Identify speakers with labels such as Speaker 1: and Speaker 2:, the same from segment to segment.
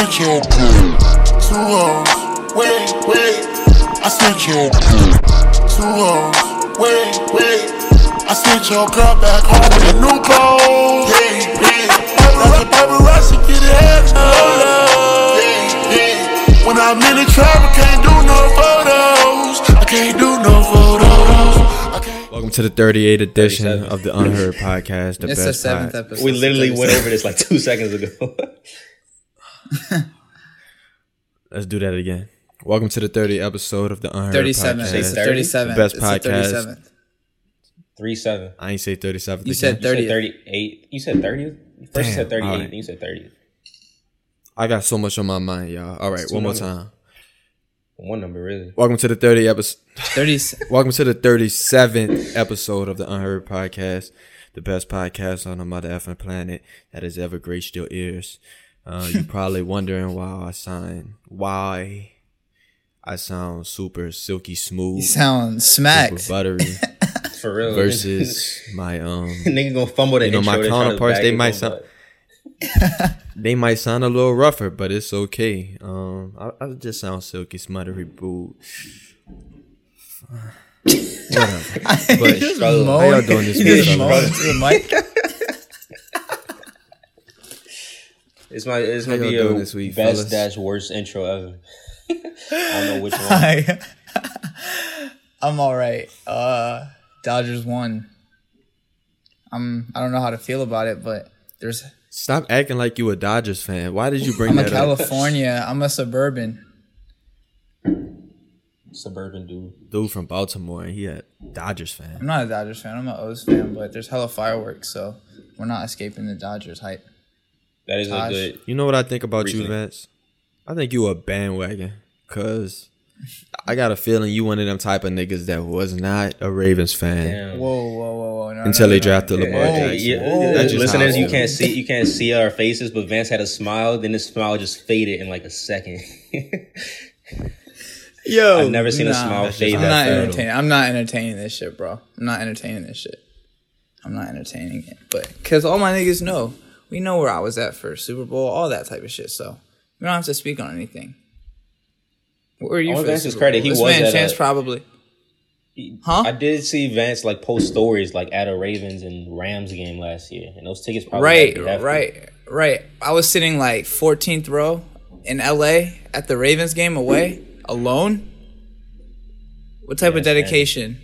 Speaker 1: sent your girl two hoes. Wait, wait. I sent your girl two hoes. Wait, wait. I sent your girl back home with a new clothes. Yeah, yeah. Paparazzi, paparazzi, get it head Yeah, yeah. When I'm in the trap, I can't do no photos. I can't do no photos.
Speaker 2: Welcome to the 38th edition
Speaker 3: 37.
Speaker 2: of the Unheard Podcast. The
Speaker 4: It's the
Speaker 2: best
Speaker 4: seventh
Speaker 2: pod-
Speaker 4: episode.
Speaker 3: We literally
Speaker 4: so
Speaker 3: went over this like two seconds ago.
Speaker 2: Let's do that again. Welcome to the 30th episode of the Unheard
Speaker 4: 37.
Speaker 2: Podcast.
Speaker 4: It's the
Speaker 3: 30?
Speaker 4: 37th.
Speaker 2: Best
Speaker 4: It's
Speaker 2: podcast.
Speaker 4: 37th.
Speaker 3: Three seven.
Speaker 2: I ain't say 37th.
Speaker 4: You
Speaker 2: again.
Speaker 4: said
Speaker 3: You said thirty eight. You said thirtieth. First you said thirty eight,
Speaker 2: alright.
Speaker 3: then you said thirtieth.
Speaker 2: I got so much on my mind, y'all. All right,
Speaker 3: It's
Speaker 2: one more time.
Speaker 3: One number really.
Speaker 2: Welcome to the 30th episode.
Speaker 4: 30.
Speaker 2: Welcome to the 37th episode of the Unheard Podcast, the best podcast on the mother effing planet that has ever graced your ears. Uh, you're probably wondering why I sound why I sound super silky smooth.
Speaker 4: You sound
Speaker 2: super
Speaker 4: smacked.
Speaker 2: buttery
Speaker 3: For real.
Speaker 2: versus my um.
Speaker 3: nigga gonna fumble the
Speaker 2: You know,
Speaker 3: intro.
Speaker 2: my
Speaker 3: to try to
Speaker 2: counterparts, they might sound- They might sound a little rougher, but it's okay. Um, I, I just sound silky, smuttery, boo. Whatever. But
Speaker 4: Just
Speaker 3: struggle.
Speaker 4: moan.
Speaker 2: How y'all doing this
Speaker 4: You
Speaker 2: week,
Speaker 4: just
Speaker 2: fellas?
Speaker 4: moan into the mic.
Speaker 3: It's my it's
Speaker 2: How
Speaker 3: gonna be
Speaker 2: y'all
Speaker 3: a
Speaker 2: this week,
Speaker 3: best
Speaker 2: fellas?
Speaker 3: dash worst intro ever. I don't know which one.
Speaker 4: Hi. I'm all right. Uh, Dodgers won. I'm. I don't know how to feel about it, but there's.
Speaker 2: Stop acting like you a Dodgers fan. Why did you bring
Speaker 4: I'm a
Speaker 2: that up?
Speaker 4: California. I'm a suburban.
Speaker 3: Suburban dude.
Speaker 2: Dude from Baltimore, and he a Dodgers fan.
Speaker 4: I'm not a Dodgers fan. I'm an O's fan, but there's hella fireworks, so we're not escaping the Dodgers hype.
Speaker 3: That is a good.
Speaker 2: You know what I think about you, Vance? I think you a bandwagon, cause I got a feeling you one of them type of niggas that was not a Ravens fan
Speaker 3: Damn.
Speaker 4: Whoa, whoa, whoa, whoa! No,
Speaker 2: until
Speaker 4: no,
Speaker 2: they drafted
Speaker 4: no.
Speaker 2: Lamar
Speaker 3: Yeah,
Speaker 2: Jackson.
Speaker 3: yeah,
Speaker 4: Whoa.
Speaker 2: That's
Speaker 3: listeners, you can't see you can't see our faces, but Vance had a smile. Then his smile just faded in like a second.
Speaker 2: Yo,
Speaker 3: I've never seen a smile fade
Speaker 2: just
Speaker 4: I'm not
Speaker 3: that fast.
Speaker 4: entertaining. I'm not entertaining this shit, bro. I'm not entertaining this shit. I'm not entertaining it, but because all my niggas know, we know where I was at for Super Bowl, all that type of shit. So we don't have to speak on anything. Where are you?
Speaker 3: On Vance's credit, he
Speaker 4: this
Speaker 3: was
Speaker 4: man
Speaker 3: at
Speaker 4: Chance
Speaker 3: a-
Speaker 4: probably. Huh?
Speaker 3: I did see Vance like post stories like at a Ravens and Rams game last year, and those tickets probably
Speaker 4: Right,
Speaker 3: had to be hefty.
Speaker 4: right, right. I was sitting like 14th row in LA at the Ravens game away alone. What type of
Speaker 3: Yes, man.
Speaker 4: dedication?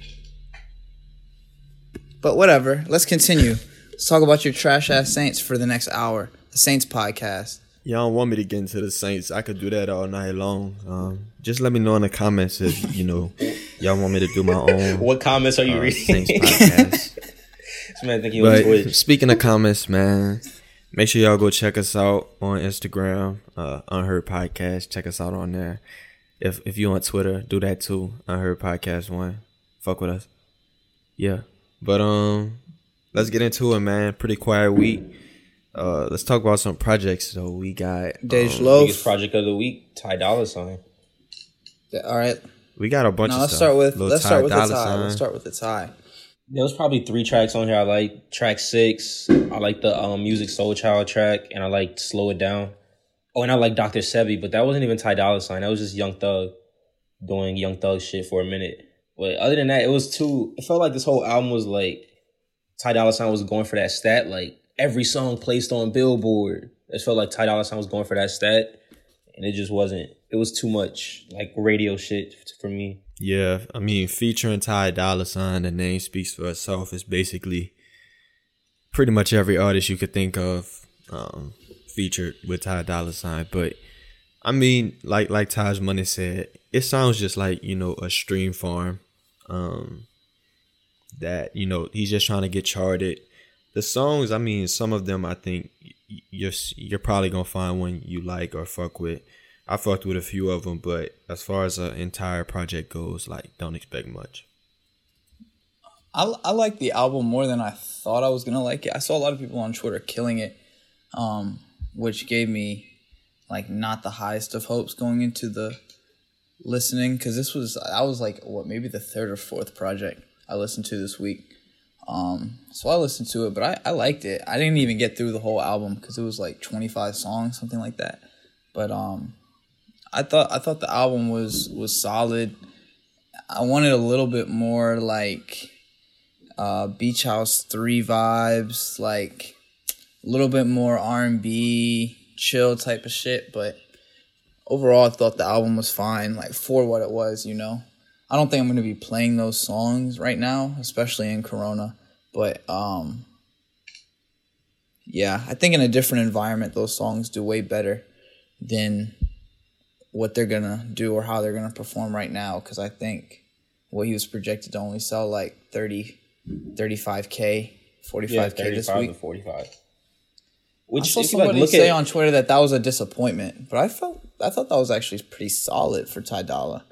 Speaker 4: But whatever. Let's continue. Let's talk about your trash ass Saints for the next hour. The Saints podcast.
Speaker 2: Y'all don't want me to get into the Saints. I could do that all night long. Um, just let me know in the comments if you know y'all want me to do my own
Speaker 3: What comments are you
Speaker 2: uh,
Speaker 3: reading?
Speaker 2: Saints podcast.
Speaker 3: this man think he
Speaker 2: But
Speaker 3: Twitch.
Speaker 2: speaking of comments, man, make sure y'all go check us out on Instagram, uh, Unheard Podcast. Check us out on there. If if you on Twitter, do that too. Unheard Podcast One. Fuck with us. Yeah. But um, let's get into it, man. Pretty quiet week. Uh, let's talk about some projects. So we got
Speaker 4: Dej
Speaker 2: um,
Speaker 4: Loaf.
Speaker 3: Biggest project of the week, Ty Dolla Sign.
Speaker 4: Yeah, All right.
Speaker 2: we got a bunch
Speaker 4: Now
Speaker 2: of
Speaker 4: let's
Speaker 2: stuff.
Speaker 4: start with
Speaker 2: Lil
Speaker 4: let's
Speaker 2: Ty
Speaker 4: start with the tie.
Speaker 2: Sign.
Speaker 4: Let's start with the tie.
Speaker 3: There was probably three tracks on here I like. Track six, I like the um, Musiq Soulchild track, and I like Slow It Down. Oh, and I like Dr. Sebi, but that wasn't even Ty Dolla Sign. That was just Young Thug doing Young Thug shit for a minute. But other than that, it was too. It felt like this whole album was like Ty Dolla Sign was going for that stat. Like every song placed on Billboard. It felt like Ty Dolla Sign was going for that stat, and it just wasn't. It was too much like radio shit for me.
Speaker 2: Yeah, I mean, featuring Ty Dolla Sign, the name speaks for itself. It's basically pretty much every artist you could think of um, featured with Ty Dolla Sign. But I mean, like like Taj Money said, it sounds just like you know a stream farm. Um, that you know he's just trying to get charted. The songs, I mean, some of them I think you're you're probably gonna find one you like or fuck with. I fucked with a few of them, but as far as an entire project goes, like don't expect much.
Speaker 4: I, I like the album more than I thought I was gonna like it. I saw a lot of people on Twitter killing it, um, which gave me like not the highest of hopes going into the listening because this was I was like what maybe the third or fourth project I listened to this week. Um, so I listened to it, but I, I liked it. I didn't even get through the whole album because it was like twenty five songs, something like that. But um, I thought I thought the album was was solid. I wanted a little bit more like uh, Beach House Three vibes, like a little bit more R and B, chill type of shit. But overall, I thought the album was fine, like for what it was. You know, I don't think I'm gonna be playing those songs right now, especially in Corona. But um, yeah, I think in a different environment, those songs do way better than what they're gonna do or how they're gonna perform right now. Because I think what he was projected to only sell like 30, 35k, 45k
Speaker 3: Yeah,
Speaker 4: this week.
Speaker 3: to 45.
Speaker 4: I
Speaker 3: Which,
Speaker 4: saw
Speaker 3: you like
Speaker 4: somebody
Speaker 3: look
Speaker 4: say
Speaker 3: at,
Speaker 4: on Twitter that that was a disappointment, but I felt I thought that was actually pretty solid for Ty Dolla.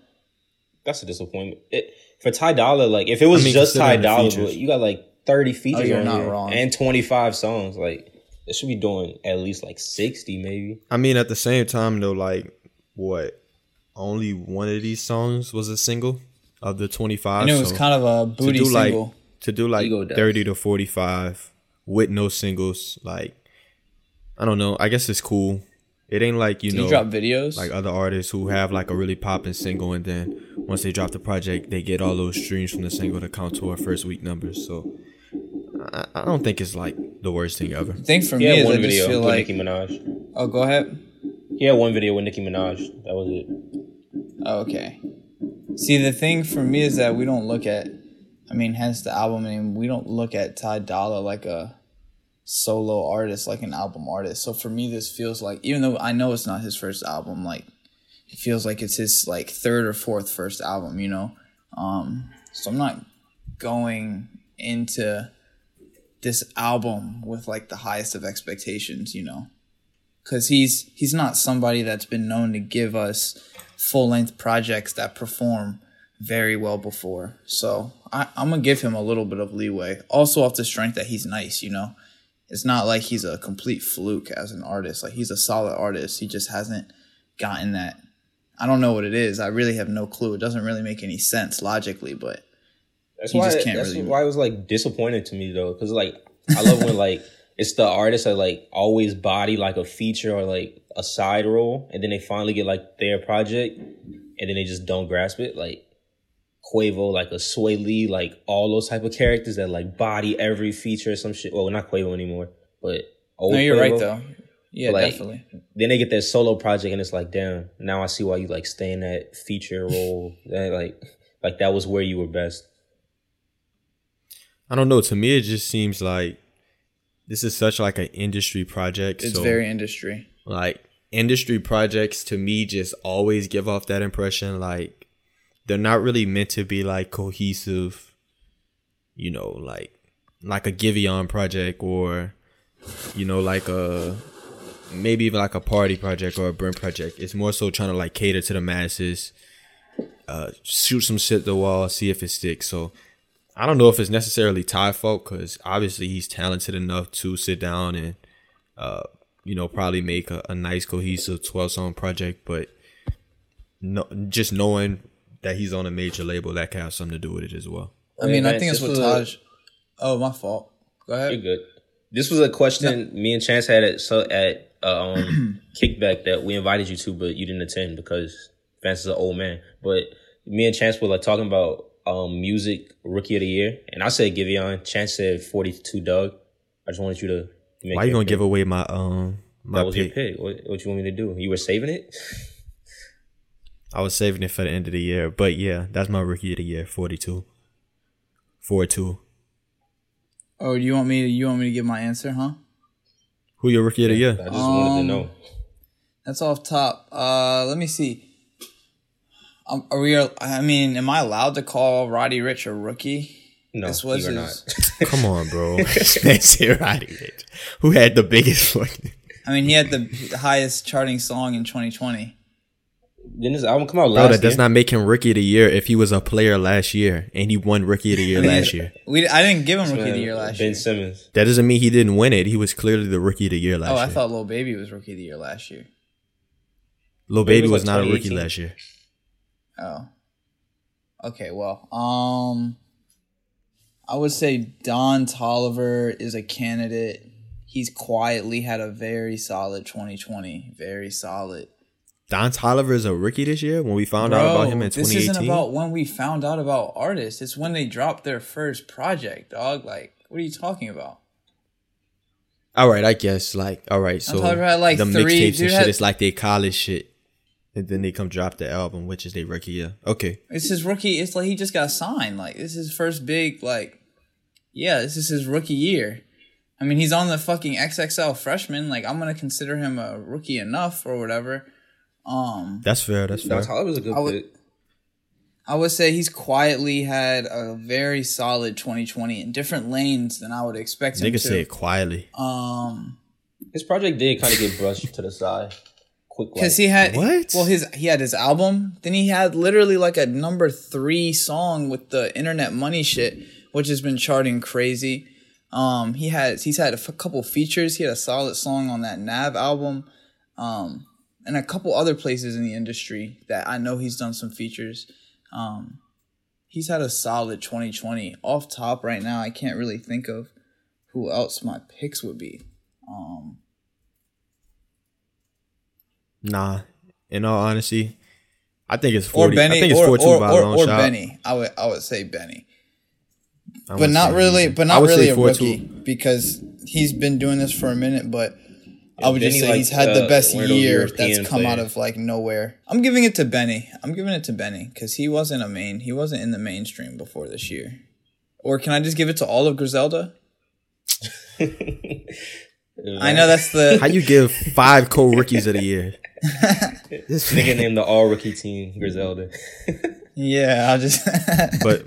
Speaker 3: That's a disappointment. It, for Ty Dolla, like if it was
Speaker 2: I mean,
Speaker 3: just Ty Dolla, you got like 30 features
Speaker 4: Oh, you're
Speaker 3: on
Speaker 4: not
Speaker 3: here
Speaker 4: wrong.
Speaker 3: and 25 songs. Like they should be doing at least like 60 maybe.
Speaker 2: I mean, at the same time though, like what? Only one of these songs was a single of the twenty five.
Speaker 4: And it was kind of a booty
Speaker 2: to do like
Speaker 4: single.
Speaker 2: to do like thirty to forty five with no singles. Like I don't know. I guess it's cool. It ain't like you
Speaker 4: Did
Speaker 2: know
Speaker 4: he drop videos?
Speaker 2: like other artists who have like a really popping single and then once they drop the project they get all those streams from the single to count to our first week numbers so I, I don't think it's like the worst thing ever
Speaker 4: the thing for
Speaker 3: He
Speaker 4: me
Speaker 3: had
Speaker 4: is I
Speaker 3: one
Speaker 4: just
Speaker 3: video
Speaker 4: feel
Speaker 3: with
Speaker 4: like
Speaker 3: Nicki Minaj.
Speaker 4: oh go ahead.
Speaker 3: He had one video with Nicki Minaj. That was it.
Speaker 4: Oh, okay. See, the thing for me is that we don't look at, I mean, hence the album name, we don't look at Ty Dolla like a solo artist, like an album artist. So for me, this feels like, even though I know it's not his first album, like, it feels like it's his, like, third or fourth first album, you know? Um, so I'm not going into this album with, like, the highest of expectations, you know? Because he's, he's not somebody that's been known to give us full length projects that perform very well before. So I, I'm gonna give him a little bit of leeway. Also off the strength that he's nice, you know. It's not like he's a complete fluke as an artist. Like he's a solid artist. He just hasn't gotten that. I don't know what it is. I really have no clue. It doesn't really make any sense logically, but
Speaker 3: That's
Speaker 4: He
Speaker 3: why.
Speaker 4: just can't
Speaker 3: that's
Speaker 4: really-
Speaker 3: why it was like disappointed to me though, because like I love when like it's the artists that like always body like a feature or like a side role, and then they finally get like their project, and then they just don't grasp it. Like Quavo, like a Swae Lee, like all those type of characters that like body every feature or some shit. Well, not Quavo anymore, but old
Speaker 4: no, you're
Speaker 3: Quavo.
Speaker 4: right though. Yeah,
Speaker 3: Like-
Speaker 4: definitely.
Speaker 3: Then they get their solo project, and it's like, damn. Now I see why you like stay in that feature role. That, like, like that was where you were best.
Speaker 2: I don't know to me it just seems like this is such like an industry project
Speaker 4: It's
Speaker 2: so
Speaker 4: very industry.
Speaker 2: like industry projects to me just always give off that impression like they're not really meant to be like cohesive you know like like a Giveon project or you know like a maybe even like a party project or a burn project. It's more so trying to like cater to the masses uh shoot some shit at the wall see if it sticks. So I don't know if it's necessarily Ty fault because obviously he's talented enough to sit down and uh, you know, probably make a, a nice cohesive 12 song project, but no, just knowing that he's on a major label, that can have something to do with it as well.
Speaker 4: I mean, I think it's
Speaker 3: this
Speaker 4: what
Speaker 3: was a-
Speaker 4: Taj. Oh, my fault. Go ahead.
Speaker 3: You're good. This was a question me and Chance had at so at uh, um kickback that we invited you to, but you didn't attend because Vance is an old man. But me and Chance were like talking about um music rookie of the year, and I said Giveon. Chance said forty two Dugg. I just wanted you to make.
Speaker 2: Why are
Speaker 3: you
Speaker 2: gonna
Speaker 3: pick.
Speaker 2: give away my um my
Speaker 3: That was your
Speaker 2: pick?
Speaker 3: pick. What, what you want me to do? You were saving it.
Speaker 2: I was saving it for the end of the year, but yeah, that's my rookie of the year, 42. 4-2.
Speaker 4: Oh, you want me to? You want me to give my answer, huh?
Speaker 2: Who your rookie of the year?
Speaker 3: I
Speaker 2: year?
Speaker 3: just wanted to
Speaker 4: Um,
Speaker 3: know.
Speaker 4: That's off top. Uh, let me see. Um, are we? I mean, am I allowed to call Roddy Ricch a rookie?
Speaker 3: No,
Speaker 4: this was
Speaker 3: you are
Speaker 4: his-
Speaker 3: not.
Speaker 2: Come on, bro. That's it, Roddy Ricch. Who had the biggest fucking
Speaker 4: I mean, he had the highest charting song in 2020.
Speaker 3: Didn't this album come out
Speaker 2: Bro,
Speaker 3: last
Speaker 2: that does
Speaker 3: year?
Speaker 2: not make him rookie of the year if he was a player last year and he won rookie of the year last year.
Speaker 4: We I didn't give him rookie of the year last
Speaker 3: ben
Speaker 4: year.
Speaker 3: Ben Simmons.
Speaker 2: That doesn't mean he didn't win it. He was clearly the rookie of the year last year.
Speaker 4: Oh,
Speaker 2: year.
Speaker 4: I thought Lil Baby was rookie of the year last year.
Speaker 2: Lil
Speaker 3: Maybe it
Speaker 2: Baby
Speaker 3: was
Speaker 2: was
Speaker 3: like
Speaker 2: not a rookie last year.
Speaker 4: Oh. Okay, well, um I would say Don Toliver is a candidate. He's quietly had a very solid 2020, very solid.
Speaker 2: Don Toliver is a rookie this year. When we found out about him in 2018,
Speaker 4: this
Speaker 2: 2018,
Speaker 4: isn't about when we found out about artists. It's when they dropped their first project, dog. Like, what are you talking about?
Speaker 2: all right, I guess like all right. So
Speaker 4: had, like,
Speaker 2: the mixtapes and
Speaker 4: dude
Speaker 2: shit
Speaker 4: had-
Speaker 2: is like they college shit, and then they come drop the album, which is their rookie year. Okay,
Speaker 4: It's his rookie. It's like he just got signed. Like this is his first big like, yeah, this is his rookie year. I mean, he's on the fucking XXL freshman. Like I'm gonna consider him a rookie enough or whatever. Um,
Speaker 2: that's fair. That's fair.
Speaker 3: Don Toliver was a good
Speaker 4: I would-
Speaker 3: pick.
Speaker 4: I would say he's quietly had a very solid 2020 in different lanes than I would expect him to.
Speaker 2: Nigga
Speaker 4: to.
Speaker 2: say it quietly.
Speaker 4: Um,
Speaker 3: His project did kind of get brushed to the side. Quick,
Speaker 4: because he had
Speaker 2: What?
Speaker 4: Well, his he had his album. Then he had literally like a number three song with the internet money shit, which has been charting crazy. Um, he has he's had a f- couple features. He had a solid song on that Nav album, um, and a couple other places in the industry that I know he's done some features. Um, he's had a solid 2020. Off top right now, I can't really think of who else my picks would be. Um,
Speaker 2: Nah, in all honesty, I think it's
Speaker 4: or
Speaker 2: forty.
Speaker 4: Benny,
Speaker 2: I think it's
Speaker 4: or,
Speaker 2: four
Speaker 4: or,
Speaker 2: by a
Speaker 4: or,
Speaker 2: long
Speaker 4: or
Speaker 2: shot.
Speaker 4: Benny. I would I would say Benny, but not really, but not really a rookie because he's been doing this for a minute. But I would just say
Speaker 3: like,
Speaker 4: he's had the
Speaker 3: uh,
Speaker 4: best
Speaker 3: one of those
Speaker 4: year that's come out of like nowhere. I'm giving it to Benny. I'm giving it to Benny because he wasn't a main. He wasn't in the mainstream before this year. Or can I just give it to all of Griselda? I know that's the
Speaker 2: How you give five co rookies of the year? this
Speaker 3: nigga named the All Rookie Team Griselda.
Speaker 4: yeah. I'll just
Speaker 2: but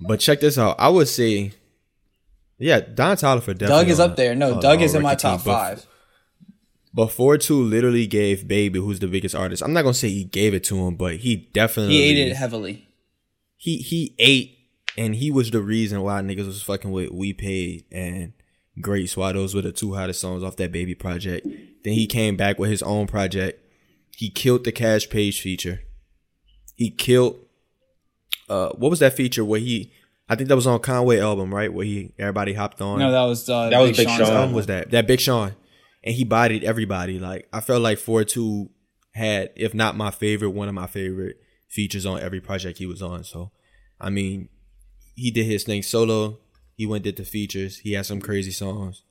Speaker 2: but check this out. I would say, yeah, Don Toliver definitely.
Speaker 4: Dugg is
Speaker 2: on
Speaker 4: up there. No,
Speaker 2: Dugg
Speaker 4: is in my
Speaker 2: rookie team,
Speaker 4: top five.
Speaker 2: But four two literally gave Baby, who's the biggest artist. I'm not gonna say he gave it to him, but he definitely
Speaker 4: He ate it heavily.
Speaker 2: he he ate and he was the reason why niggas was fucking with We Paid and Great Swat. Those were the two hottest songs off that baby project. Then he came back with his own project. He killed the Cash Page feature. He killed uh what was that feature where he I think that was on Conway album, right? Where he everybody hopped on.
Speaker 4: No, that was uh,
Speaker 3: That was Big
Speaker 4: Sean's
Speaker 3: Sean.
Speaker 2: What
Speaker 4: album.
Speaker 2: album was that? That Big Sean. And he bodied everybody. Like I felt like 4-2 had, if not my favorite, one of my favorite features on every project he was on. So I mean, he did his thing solo. He went did the features. He had some crazy songs.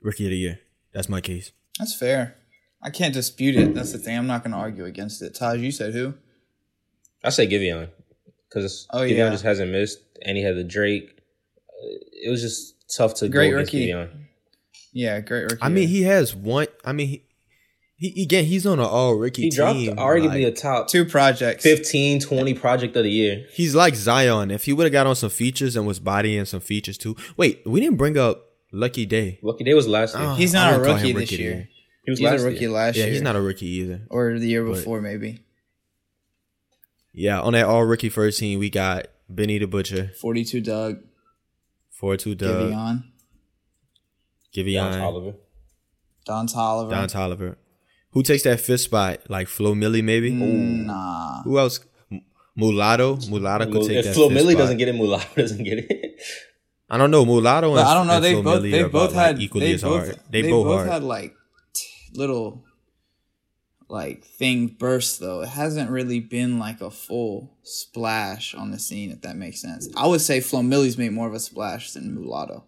Speaker 2: Rookie of the year. That's my case.
Speaker 4: That's fair. I can't dispute it. That's the thing. I'm not going to argue against it. Taj, you said who?
Speaker 3: I say Giveon because
Speaker 4: Oh,
Speaker 3: Giveon
Speaker 4: yeah.
Speaker 3: just hasn't missed, and he had the Drake. Uh, It was just tough to
Speaker 4: Great
Speaker 3: go against
Speaker 4: rookie.
Speaker 3: Giveon.
Speaker 4: Yeah, great rookie.
Speaker 2: I mean, he has one. I mean, he, he again, he's on an all rookie
Speaker 3: He dropped
Speaker 2: team.
Speaker 3: arguably
Speaker 2: like,
Speaker 3: a top
Speaker 4: two projects.
Speaker 3: 15, 20 project of the year.
Speaker 2: he's like Zion. If he would have got on some features and was bodying some features too. Wait, we didn't bring up Lucky Daye.
Speaker 3: Lucky Daye was last year.
Speaker 2: Oh,
Speaker 4: He's not a
Speaker 2: wouldn't call him
Speaker 4: rookie
Speaker 2: rookie
Speaker 4: this
Speaker 2: of the
Speaker 4: year.
Speaker 3: he was
Speaker 4: He's
Speaker 3: last
Speaker 4: a rookie
Speaker 3: year.
Speaker 4: last year.
Speaker 2: Yeah, he's not a rookie either.
Speaker 4: or the year
Speaker 2: but-
Speaker 4: before, maybe.
Speaker 2: Yeah, on that all rookie first team, we got Benny the Butcher,
Speaker 4: 42 Dugg,
Speaker 2: four two Dugg,
Speaker 4: Giveon,
Speaker 3: Don
Speaker 2: Giveon,
Speaker 3: Toliver.
Speaker 4: Don Toliver.
Speaker 2: Don Toliver. Who takes that fifth spot? Like Flo Milli, maybe.
Speaker 4: Mm, nah.
Speaker 2: Who else? Mulatto. Mulatto could take
Speaker 3: If
Speaker 2: that
Speaker 3: Flo
Speaker 2: fifth
Speaker 3: Milli
Speaker 2: spot.
Speaker 3: doesn't get it, Mulatto doesn't get it.
Speaker 2: I don't know. Mulatto and,
Speaker 4: But I don't know.
Speaker 2: and
Speaker 4: They
Speaker 2: Flo
Speaker 4: both
Speaker 2: Milli
Speaker 4: they
Speaker 2: are
Speaker 4: both
Speaker 2: about, like,
Speaker 4: had
Speaker 2: equally
Speaker 4: they
Speaker 2: as
Speaker 4: both,
Speaker 2: hard. They, both, hard.
Speaker 4: had like t- little like thing bursts though. It hasn't really been like a full splash on the scene, if that makes sense. I would say Flo Milli's made more of a splash than Mulatto.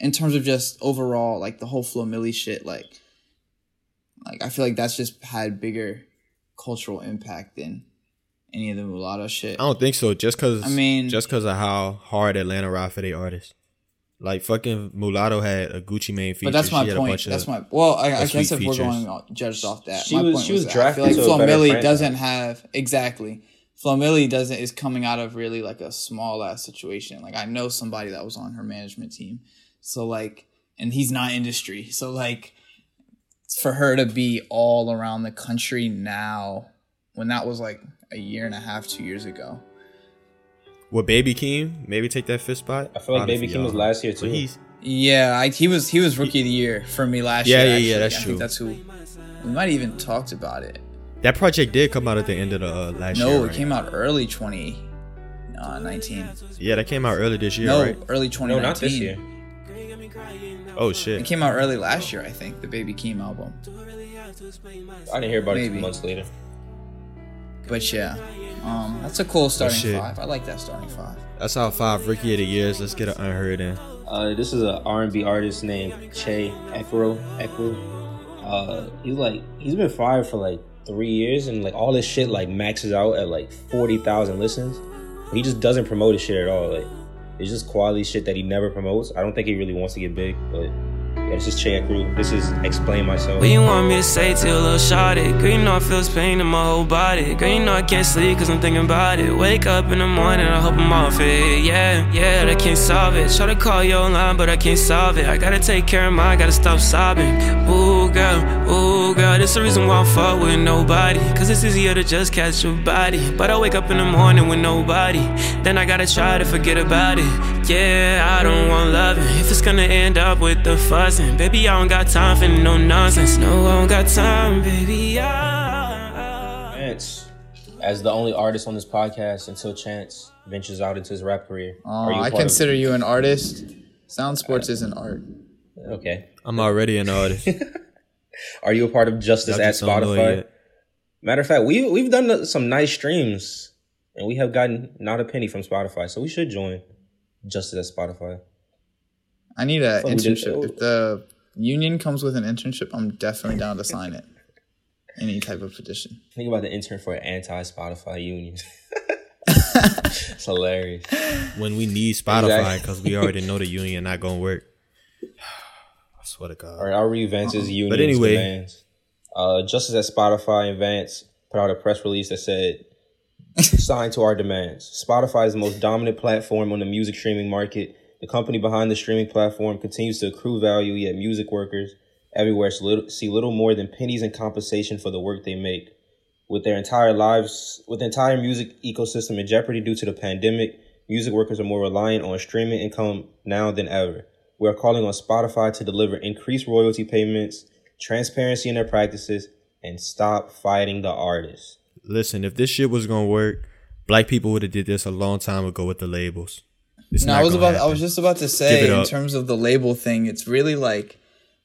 Speaker 4: In terms of just overall, like the whole Flo Milli shit, like like I feel like that's just had bigger cultural impact than any of the Mulatto shit.
Speaker 2: I don't think so. Just cause
Speaker 4: I mean-
Speaker 2: just cause of how hard Atlanta ride for their artists. Like fucking Mulatto had a Gucci Mane feature.
Speaker 4: But that's my
Speaker 2: had
Speaker 4: point.
Speaker 2: bunch of-
Speaker 4: That's my well. I, I guess
Speaker 2: sweet
Speaker 4: if we're
Speaker 2: features.
Speaker 4: going off- judged off that,
Speaker 3: She
Speaker 4: my
Speaker 3: was-
Speaker 4: point
Speaker 3: she was
Speaker 4: that I
Speaker 3: drafted
Speaker 4: feel like
Speaker 3: to a
Speaker 4: Flo
Speaker 3: better
Speaker 4: Milli
Speaker 3: franchise.
Speaker 4: doesn't have exactly. Flo Milli doesn't is coming out of really like a small ass situation. Like I know somebody that was on her management team, so like, and he's not industry. So like, for her to be all around the country now, when that was like a year and a half, two years ago.
Speaker 2: Would Baby Keem maybe take that fifth spot?
Speaker 3: I feel like
Speaker 2: Honestly,
Speaker 3: Baby Keem was
Speaker 2: y'all.
Speaker 3: last year,
Speaker 2: But
Speaker 3: too.
Speaker 2: he's
Speaker 4: Yeah, I, he was he was rookie of the year for me last
Speaker 2: Yeah,
Speaker 4: year.
Speaker 2: yeah, yeah,
Speaker 4: actually.
Speaker 2: that's
Speaker 4: I
Speaker 2: true.
Speaker 4: think that's who. We might even talked about it.
Speaker 2: that project did come out at the end of the uh, last
Speaker 4: No,
Speaker 2: year.
Speaker 4: it
Speaker 2: right?
Speaker 4: came out early 2019.
Speaker 2: Yeah, that came out early this year,
Speaker 4: no,
Speaker 2: right?
Speaker 4: early 2019.
Speaker 3: No, not this year.
Speaker 2: Oh shit!
Speaker 4: It came out early last year, I think, the Baby Keem album.
Speaker 3: I didn't hear about it two months later.
Speaker 4: But yeah, um, that's a cool starting
Speaker 2: shit.
Speaker 4: five. I like that starting five.
Speaker 2: That's our five rookie of the years. Let's get an unheard in.
Speaker 3: Uh, this is an R&B artist named Che Ecru. Ecru. Uh, he's like he's been fired for like three years, and like all this shit like maxes out at like forty thousand listens. He just doesn't promote his shit at all. Like it's just quality shit that he never promotes. I don't think he really wants to get big, but yeah, this is Che Ecru. This is Explain Myself.
Speaker 5: What you want me to say to a little shawty? You know I feels pain in my whole body. You know I can't sleep cause I'm thinking about it. Wake up in the morning, I hope I'm off it. Yeah, yeah, I can't solve it. Try to call your line, but I can't solve it. I gotta take care of mine, gotta stop sobbing. Ooh, girl, ooh, girl, this the reason why I'm fuck with nobody. Cause it's easier to just catch your body. But I wake up in the morning with nobody. Then I gotta try to forget about it. Yeah, I don't want loving. If it's gonna end up with the fussing, baby, I don't got time for no nonsense. No, I don't got time, baby. I...
Speaker 3: Chance, as the only artist on this podcast until Chance ventures out into his rap career.
Speaker 4: Uh, I
Speaker 3: part of-
Speaker 4: consider you an artist. Sound sports isn't art.
Speaker 3: okay.
Speaker 2: I'm already an artist.
Speaker 3: Are you a part of Justice at
Speaker 2: just don't know it
Speaker 3: Spotify? Matter of fact, we we've done some nice streams, and we have gotten not a penny from Spotify, so we should join Justice at Spotify.
Speaker 4: I need an
Speaker 3: Well, we did-
Speaker 4: internship. If the union comes with an internship, I'm definitely down to sign it. Any type of petition.
Speaker 3: Think about the intern for an anti-Spotify union. it's hilarious.
Speaker 2: When we need Spotify
Speaker 3: Exactly.
Speaker 2: because we already know the union not gonna work. I swear to God.
Speaker 3: All right, I'll read Vance's union's
Speaker 2: But anyway.
Speaker 3: demands. Uh, Justice at Spotify and Vance put out a press release that said, signed to our demands. Spotify is the most dominant platform on the music streaming market. The company behind the streaming platform continues to accrue value, yet music workers everywhere see little, more than pennies in compensation for the work they make. With their entire lives, with the entire music ecosystem in jeopardy due to the pandemic, music workers are more reliant on streaming income now than ever. We are calling on Spotify to deliver increased royalty payments, transparency in their practices, and stop fighting the artists.
Speaker 2: Listen, if this shit was gonna work, black people would have did this a long time ago with the labels. It's
Speaker 4: No,
Speaker 2: not
Speaker 4: I was
Speaker 2: gonna
Speaker 4: about. I was just about to say in terms of the label thing. It's really like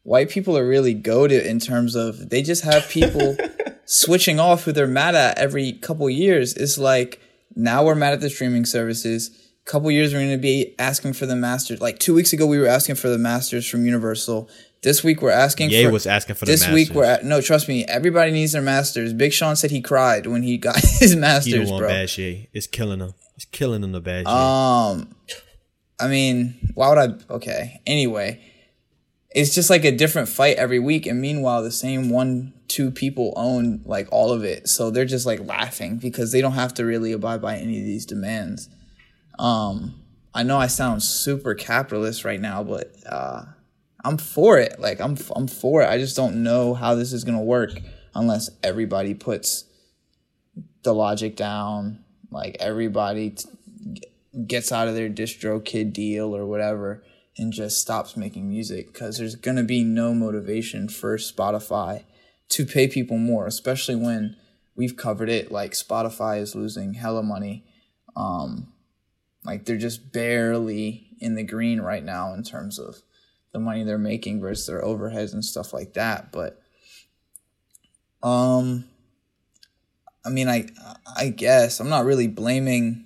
Speaker 4: white people are really goaded in terms of they just have people switching off who they're mad at every couple years. It's like now we're mad at the streaming services. Couple years we're going to be asking for the masters. Like two weeks ago we were asking for the masters from Universal. This week we're asking.
Speaker 2: Ye
Speaker 4: for,
Speaker 2: was asking for the
Speaker 4: this week we're at, no. Trust me, everybody needs their masters. Big Sean said he cried when he got his
Speaker 2: He
Speaker 4: masters,
Speaker 2: don't want
Speaker 4: bro.
Speaker 2: bad shit. It's killing him. It's killing him the bad shit.
Speaker 4: Um, I mean, why would I? Okay. Anyway, it's just like a different fight every week, and meanwhile, the same one, two people own like all of it, so they're just like laughing because they don't have to really abide by any of these demands. Um, I know I sound super capitalist right now, but uh, I'm for it. Like I'm, I'm for it. I just don't know how this is gonna work unless everybody puts the logic down. Like everybody t- gets out of their DistroKid deal or whatever and just stops making music because there's going to be no motivation for Spotify to pay people more, especially when we've covered it. Like Spotify is losing hella money. Um, like they're just barely in the green right now in terms of the money they're making versus their overheads and stuff like that. But, um, I mean, I I guess I'm not really blaming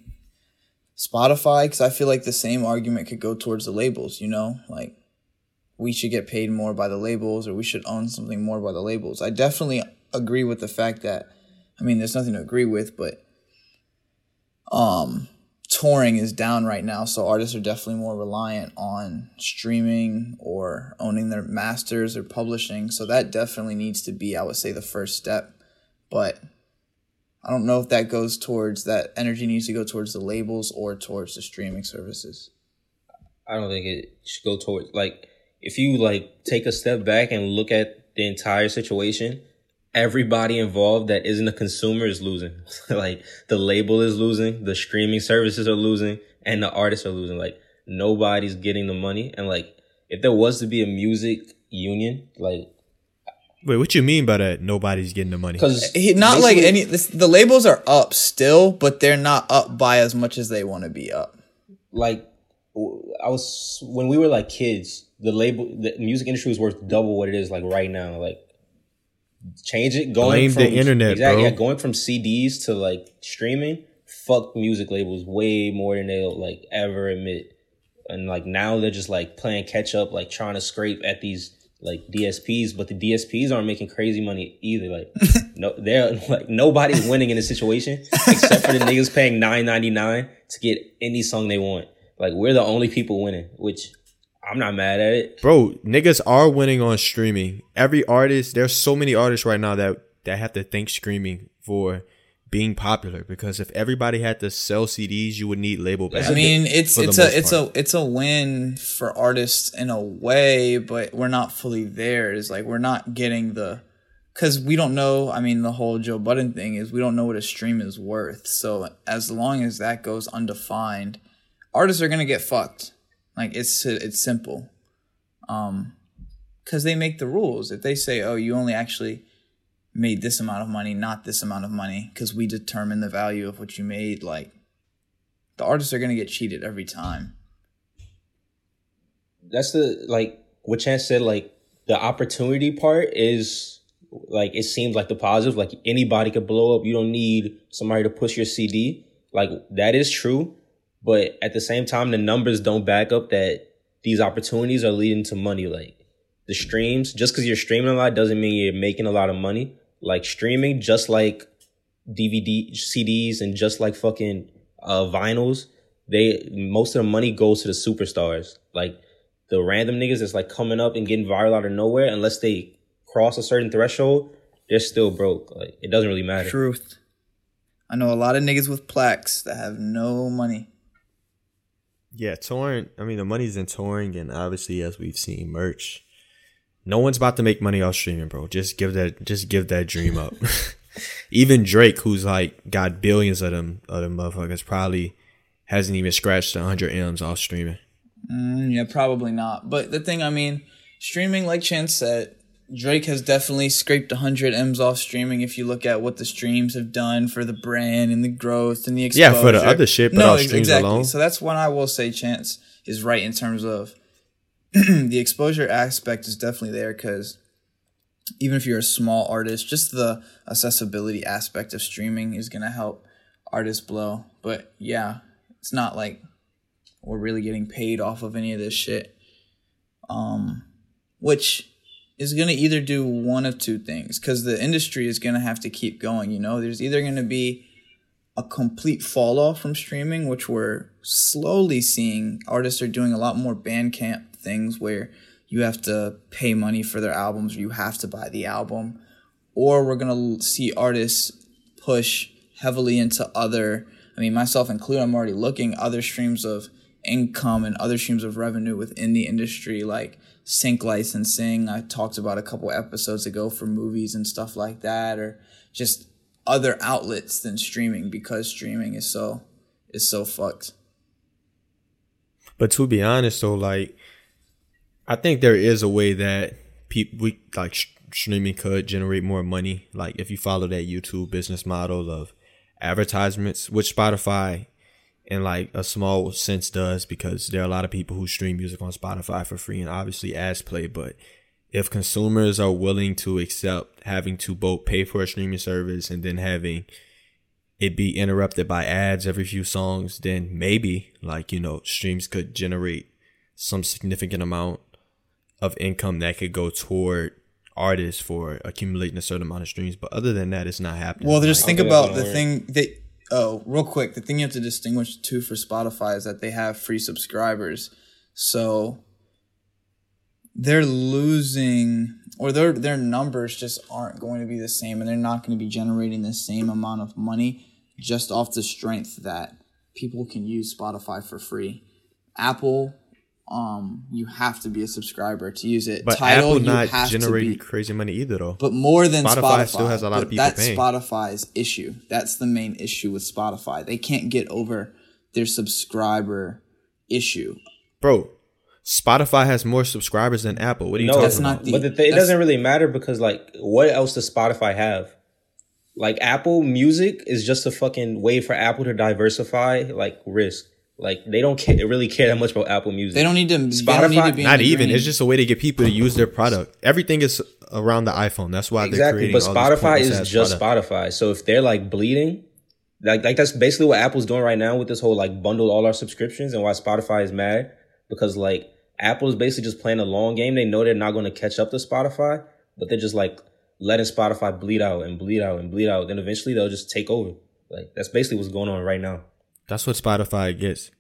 Speaker 4: Spotify because I feel like the same argument could go towards the labels. You know, like we should get paid more by the labels, or we should own something more by the labels. I definitely agree with the fact that, I mean, there's nothing to agree with, but um, touring is down right now, so artists are definitely more reliant on streaming or owning their masters or publishing. So that definitely needs to be, I would say, the first step, but. I don't know if that goes towards that energy needs to go towards the labels or towards the streaming services.
Speaker 3: I don't think it should go towards like if you like take a step back and look at the entire situation, everybody involved that isn't a consumer is losing. like the label is losing, the streaming services are losing, and the artists are losing. Like nobody's getting the money. And like if there was to be a music union, like
Speaker 2: Wait, what you mean by that? Nobody's getting the money.
Speaker 3: because
Speaker 4: He, not like any this, the labels are up still, but they're not up by as much as they want to be up.
Speaker 3: like I was when we were like kids, the label, the music industry was worth double what it is like right now. Like change it. Going
Speaker 2: Blame
Speaker 3: from
Speaker 2: the internet,
Speaker 3: exactly,
Speaker 2: bro.
Speaker 3: Yeah, going from CDs to like streaming. Fuck music labels way more than they'll like ever admit. And like now they're just like playing catch up, like trying to scrape at these like DSPs, but the DSPs aren't making crazy money either. Like no, they're like nobody's winning in this situation except for the niggas paying nine ninety nine to get any song they want. Like we're the only people winning, which I'm not mad at it.
Speaker 2: Bro, niggas are winning on streaming. Every artist, there's so many artists right now that that have to thank streaming for being popular because if everybody had to sell CDs, you would need label
Speaker 4: I mean, it's it's a it's
Speaker 2: part.
Speaker 4: a it's a win for artists in a way, but we're not fully there. It's like we're not getting the because we don't know. I mean, the whole Joe Budden thing is we don't know what a stream is worth. So as long as that goes undefined, artists are gonna get fucked. Like it's it's simple, um, because they make the rules. If they say, "Oh, you only actually made this amount of money, not this amount of money," because we determine the value of what you made, like the artists are gonna get cheated every time.
Speaker 3: that's the like what Chance said. Like the opportunity part is like it seems like the positive. Like anybody could blow up. You don't need somebody to push your CD. Like that is true, but at the same time, the numbers don't back up that these opportunities are leading to money. Like the streams, just because you're streaming a lot doesn't mean you're making a lot of money. Like streaming, just like DVD, CDs, and just like fucking uh, vinyls, they most of the money goes to the superstars. Like the random niggas that's like coming up and getting viral out of nowhere, unless they cross a certain threshold, they're still broke. Like it doesn't really matter.
Speaker 4: Truth. I know a lot of niggas with plaques that have no money.
Speaker 2: Yeah, touring. I mean, the money's in touring, and obviously, as we've seen, merch. No one's about to make money off streaming, bro. Just give that, just give that dream up. even Drake, who's like got billions of them, of them motherfuckers, probably hasn't even scratched the hundred m's off streaming.
Speaker 4: Mm, yeah, probably not. But the thing, I mean, streaming, like Chance said, Drake has definitely scraped 100 M's off streaming if you look at what the streams have done for the brand and the growth and the exposure.
Speaker 2: Yeah, for the other shit, but off
Speaker 4: ex-
Speaker 2: streams alone.
Speaker 4: So that's when I will say Chance is right in terms of the exposure aspect is definitely there because even if you're a small artist, just the accessibility aspect of streaming is going to help artists blow. But yeah, it's not like we're really getting paid off of any of this shit. Um, which is going to either do one of two things because the industry is going to have to keep going. You know, there's either going to be a complete fall off from streaming, which we're slowly seeing. Artists are doing a lot more Bandcamp things where you have to pay money for their albums, or you have to buy the album, or we're gonna see artists push heavily into other. I mean, myself included, I'm already looking other streams of income and other streams of revenue within the industry, like sync licensing. I talked about a couple episodes ago for movies and stuff like that, or just other outlets than streaming because streaming is so is so fucked.
Speaker 2: But to be honest, though, like I think there is a way that people we like streaming could generate more money. Like if you follow that YouTube business model of advertisements, which Spotify in like a small sense does because there are a lot of people who stream music on Spotify for free and obviously ads play, but if consumers are willing to accept having to both pay for a streaming service and then having it be interrupted by ads every few songs, then maybe like, you know, streams could generate some significant amount of income that could go toward artists for accumulating a certain amount of streams. But other than that, it's not happening.
Speaker 4: Well, just
Speaker 2: Like,
Speaker 4: think about the
Speaker 3: gonna
Speaker 4: thing that. Oh, real quick, the thing you have to distinguish too for Spotify is that they have free subscribers, so they're losing or their their numbers just aren't going to be the same, and they're not going to be generating the same amount of money just off the strength that people can use Spotify for free. Apple, um, you have to be a subscriber to use it.
Speaker 2: but
Speaker 4: Tidal,
Speaker 2: Apple not
Speaker 4: have to
Speaker 2: generating
Speaker 4: be
Speaker 2: crazy money either, though.
Speaker 4: but more than
Speaker 2: Spotify
Speaker 4: Spotify,
Speaker 2: still has a lot of
Speaker 4: But
Speaker 2: people
Speaker 4: That's
Speaker 2: paying.
Speaker 4: Spotify's issue. That's the main issue with Spotify. They can't get over their subscriber issue.
Speaker 2: Bro, Spotify has more subscribers than Apple. What are you
Speaker 3: No,
Speaker 2: talking
Speaker 4: That's
Speaker 2: about?
Speaker 4: not the-
Speaker 3: but the th- it doesn't really matter because like, what else does Spotify have? Like Apple Music is just a fucking way for Apple to diversify like risk. Like they don't care, really care that much about Apple Music.
Speaker 4: They don't need to. they don't need to
Speaker 3: Spotify-
Speaker 4: be
Speaker 2: Not even.
Speaker 4: green.
Speaker 2: It's just a way to get people to use their product. Everything is around the iPhone. That's why they're
Speaker 3: exactly.
Speaker 2: creating
Speaker 3: But Spotify
Speaker 2: pointless
Speaker 3: is just
Speaker 2: products.
Speaker 3: Spotify. So if they're like bleeding, like like that's basically what Apple's doing right now with this whole like bundle all our subscriptions and why Spotify is mad because like Apple is basically just playing a long game. They know they're not going to catch up to Spotify, but they're just like letting Spotify bleed out and bleed out and bleed out. Then eventually they'll just take over. Like that's basically what's going on right now.
Speaker 2: That's what Spotify gets.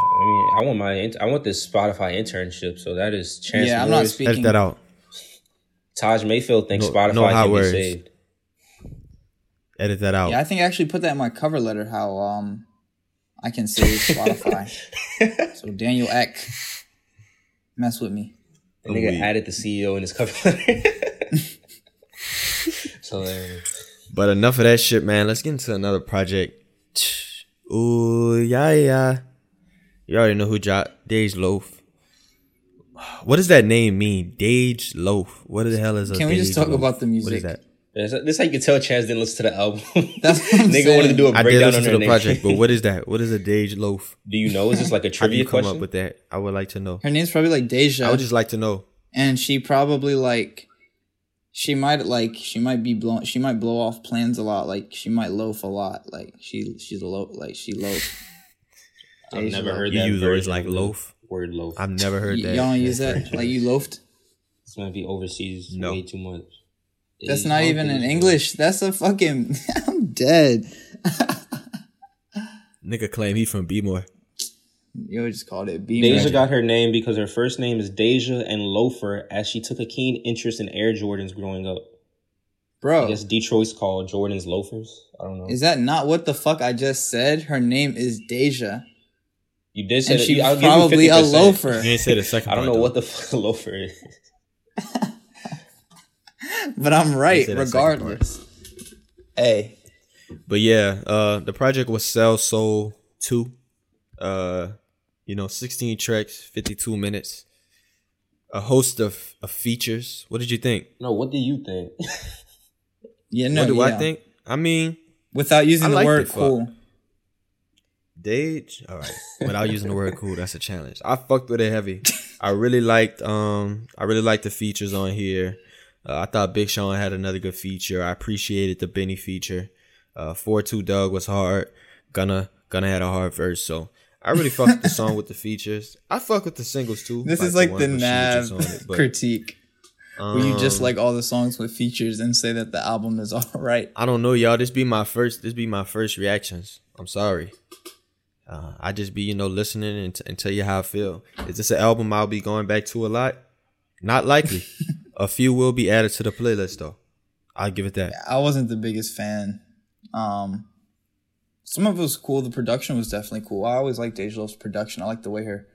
Speaker 3: I mean, I want my int- I want this Spotify internship. So that is Chance
Speaker 4: Yeah, I'm not speaking.
Speaker 2: Edit that out.
Speaker 3: Taj Mayfield thinks
Speaker 2: No-
Speaker 3: Spotify
Speaker 2: no hot
Speaker 3: can
Speaker 2: words.
Speaker 3: be saved.
Speaker 2: Edit that out.
Speaker 4: Yeah, I think I actually put that in my cover letter. How um, I can save Spotify. so Daniel Ek, mess with me.
Speaker 3: The nigga
Speaker 2: weak.
Speaker 3: added the CEO in his cover letter. so
Speaker 2: But enough of that shit, man. Let's get into another project. Ooh, yeah, yeah. You already know who dropped Dej Loaf. What does that name mean? Dej Loaf. What the hell is a
Speaker 4: Can we just talk
Speaker 2: Loaf?
Speaker 4: about the music?
Speaker 2: What is
Speaker 4: music?
Speaker 2: that?
Speaker 3: this is how you can tell Chaz didn't listen to the album.
Speaker 4: That's what I'm
Speaker 3: nigga wanted to do a
Speaker 2: I did
Speaker 3: breakdown
Speaker 2: listen
Speaker 3: on
Speaker 2: to the
Speaker 3: name.
Speaker 2: project, but what is that? What is a Dej Loaf?
Speaker 3: do you know? Is this like a
Speaker 2: How do
Speaker 3: trivia
Speaker 2: you come
Speaker 3: question?
Speaker 2: up with that? I would like to know.
Speaker 4: Her name's probably like Deja.
Speaker 2: I would just like to know.
Speaker 4: and she probably like she might like she might be blown she might blow off plans a lot like she might loaf a lot like she she's a loaf like she loaf
Speaker 3: I've
Speaker 4: Deja
Speaker 3: never
Speaker 4: loaf.
Speaker 3: heard
Speaker 2: You use words like loaf.
Speaker 3: Word loaf.
Speaker 2: I've never heard
Speaker 4: Y-
Speaker 2: that.
Speaker 4: y'all don't use that like you loafed
Speaker 3: This might be overseas
Speaker 2: No.
Speaker 3: way too much.
Speaker 4: that's
Speaker 3: It's
Speaker 4: not even in English that's a fucking I'm dead
Speaker 2: Nigga claim he from B-More.
Speaker 4: You know, just called it B
Speaker 3: Deja got her name because her first name is Deja and Loafer, as she took a keen interest in Air Jordans growing up. I
Speaker 4: bro
Speaker 3: guess Detroit's called Jordan's loafers. I don't know.
Speaker 4: is that not what the fuck I just said her name is Deja
Speaker 3: you did say
Speaker 4: and
Speaker 3: that.
Speaker 4: she's
Speaker 3: I'll
Speaker 4: probably a loafer
Speaker 2: You didn't say the second
Speaker 3: I don't know
Speaker 2: though.
Speaker 3: what the fuck a loafer is.
Speaker 4: but I'm right
Speaker 2: say that second part.
Speaker 4: regardless hey
Speaker 2: But yeah, uh the project was Sell Sole 2. Uh you know, 16 tracks, 52 minutes. A host of, of features. What did you think?
Speaker 3: No, what do you think?
Speaker 4: yeah no
Speaker 2: what do
Speaker 4: yeah.
Speaker 2: I think? I mean,
Speaker 4: without using
Speaker 2: I
Speaker 4: the word
Speaker 2: it, fuck.
Speaker 4: cool
Speaker 2: Dage. All right. Without using the word cool, that's a challenge. I fucked with it heavy. I really liked um I really liked the features on here. Uh, I thought Big Sean had another good feature. I appreciated the Benny feature. Uh 4-2 Dugg was hard. Gunna Gunna had a hard verse, so I really fuck with the song with the features. I fuck with the singles too.
Speaker 4: This is like the
Speaker 2: with
Speaker 4: Nav
Speaker 2: it, but,
Speaker 4: critique, where you just
Speaker 2: um,
Speaker 4: like all the songs with features and say that the album is all right.
Speaker 2: I don't know, y'all. This be my first. This be my first reactions. I'm sorry. Uh, I just be you know listening and, t- and tell you how I feel. Is this an album I'll be going back to a lot? Not likely. a few will be added to the playlist though. I'll give it that.
Speaker 4: I wasn't the biggest fan. Um, some of it was cool. The production was definitely cool. I always liked Dej Loaf's production. I like the way her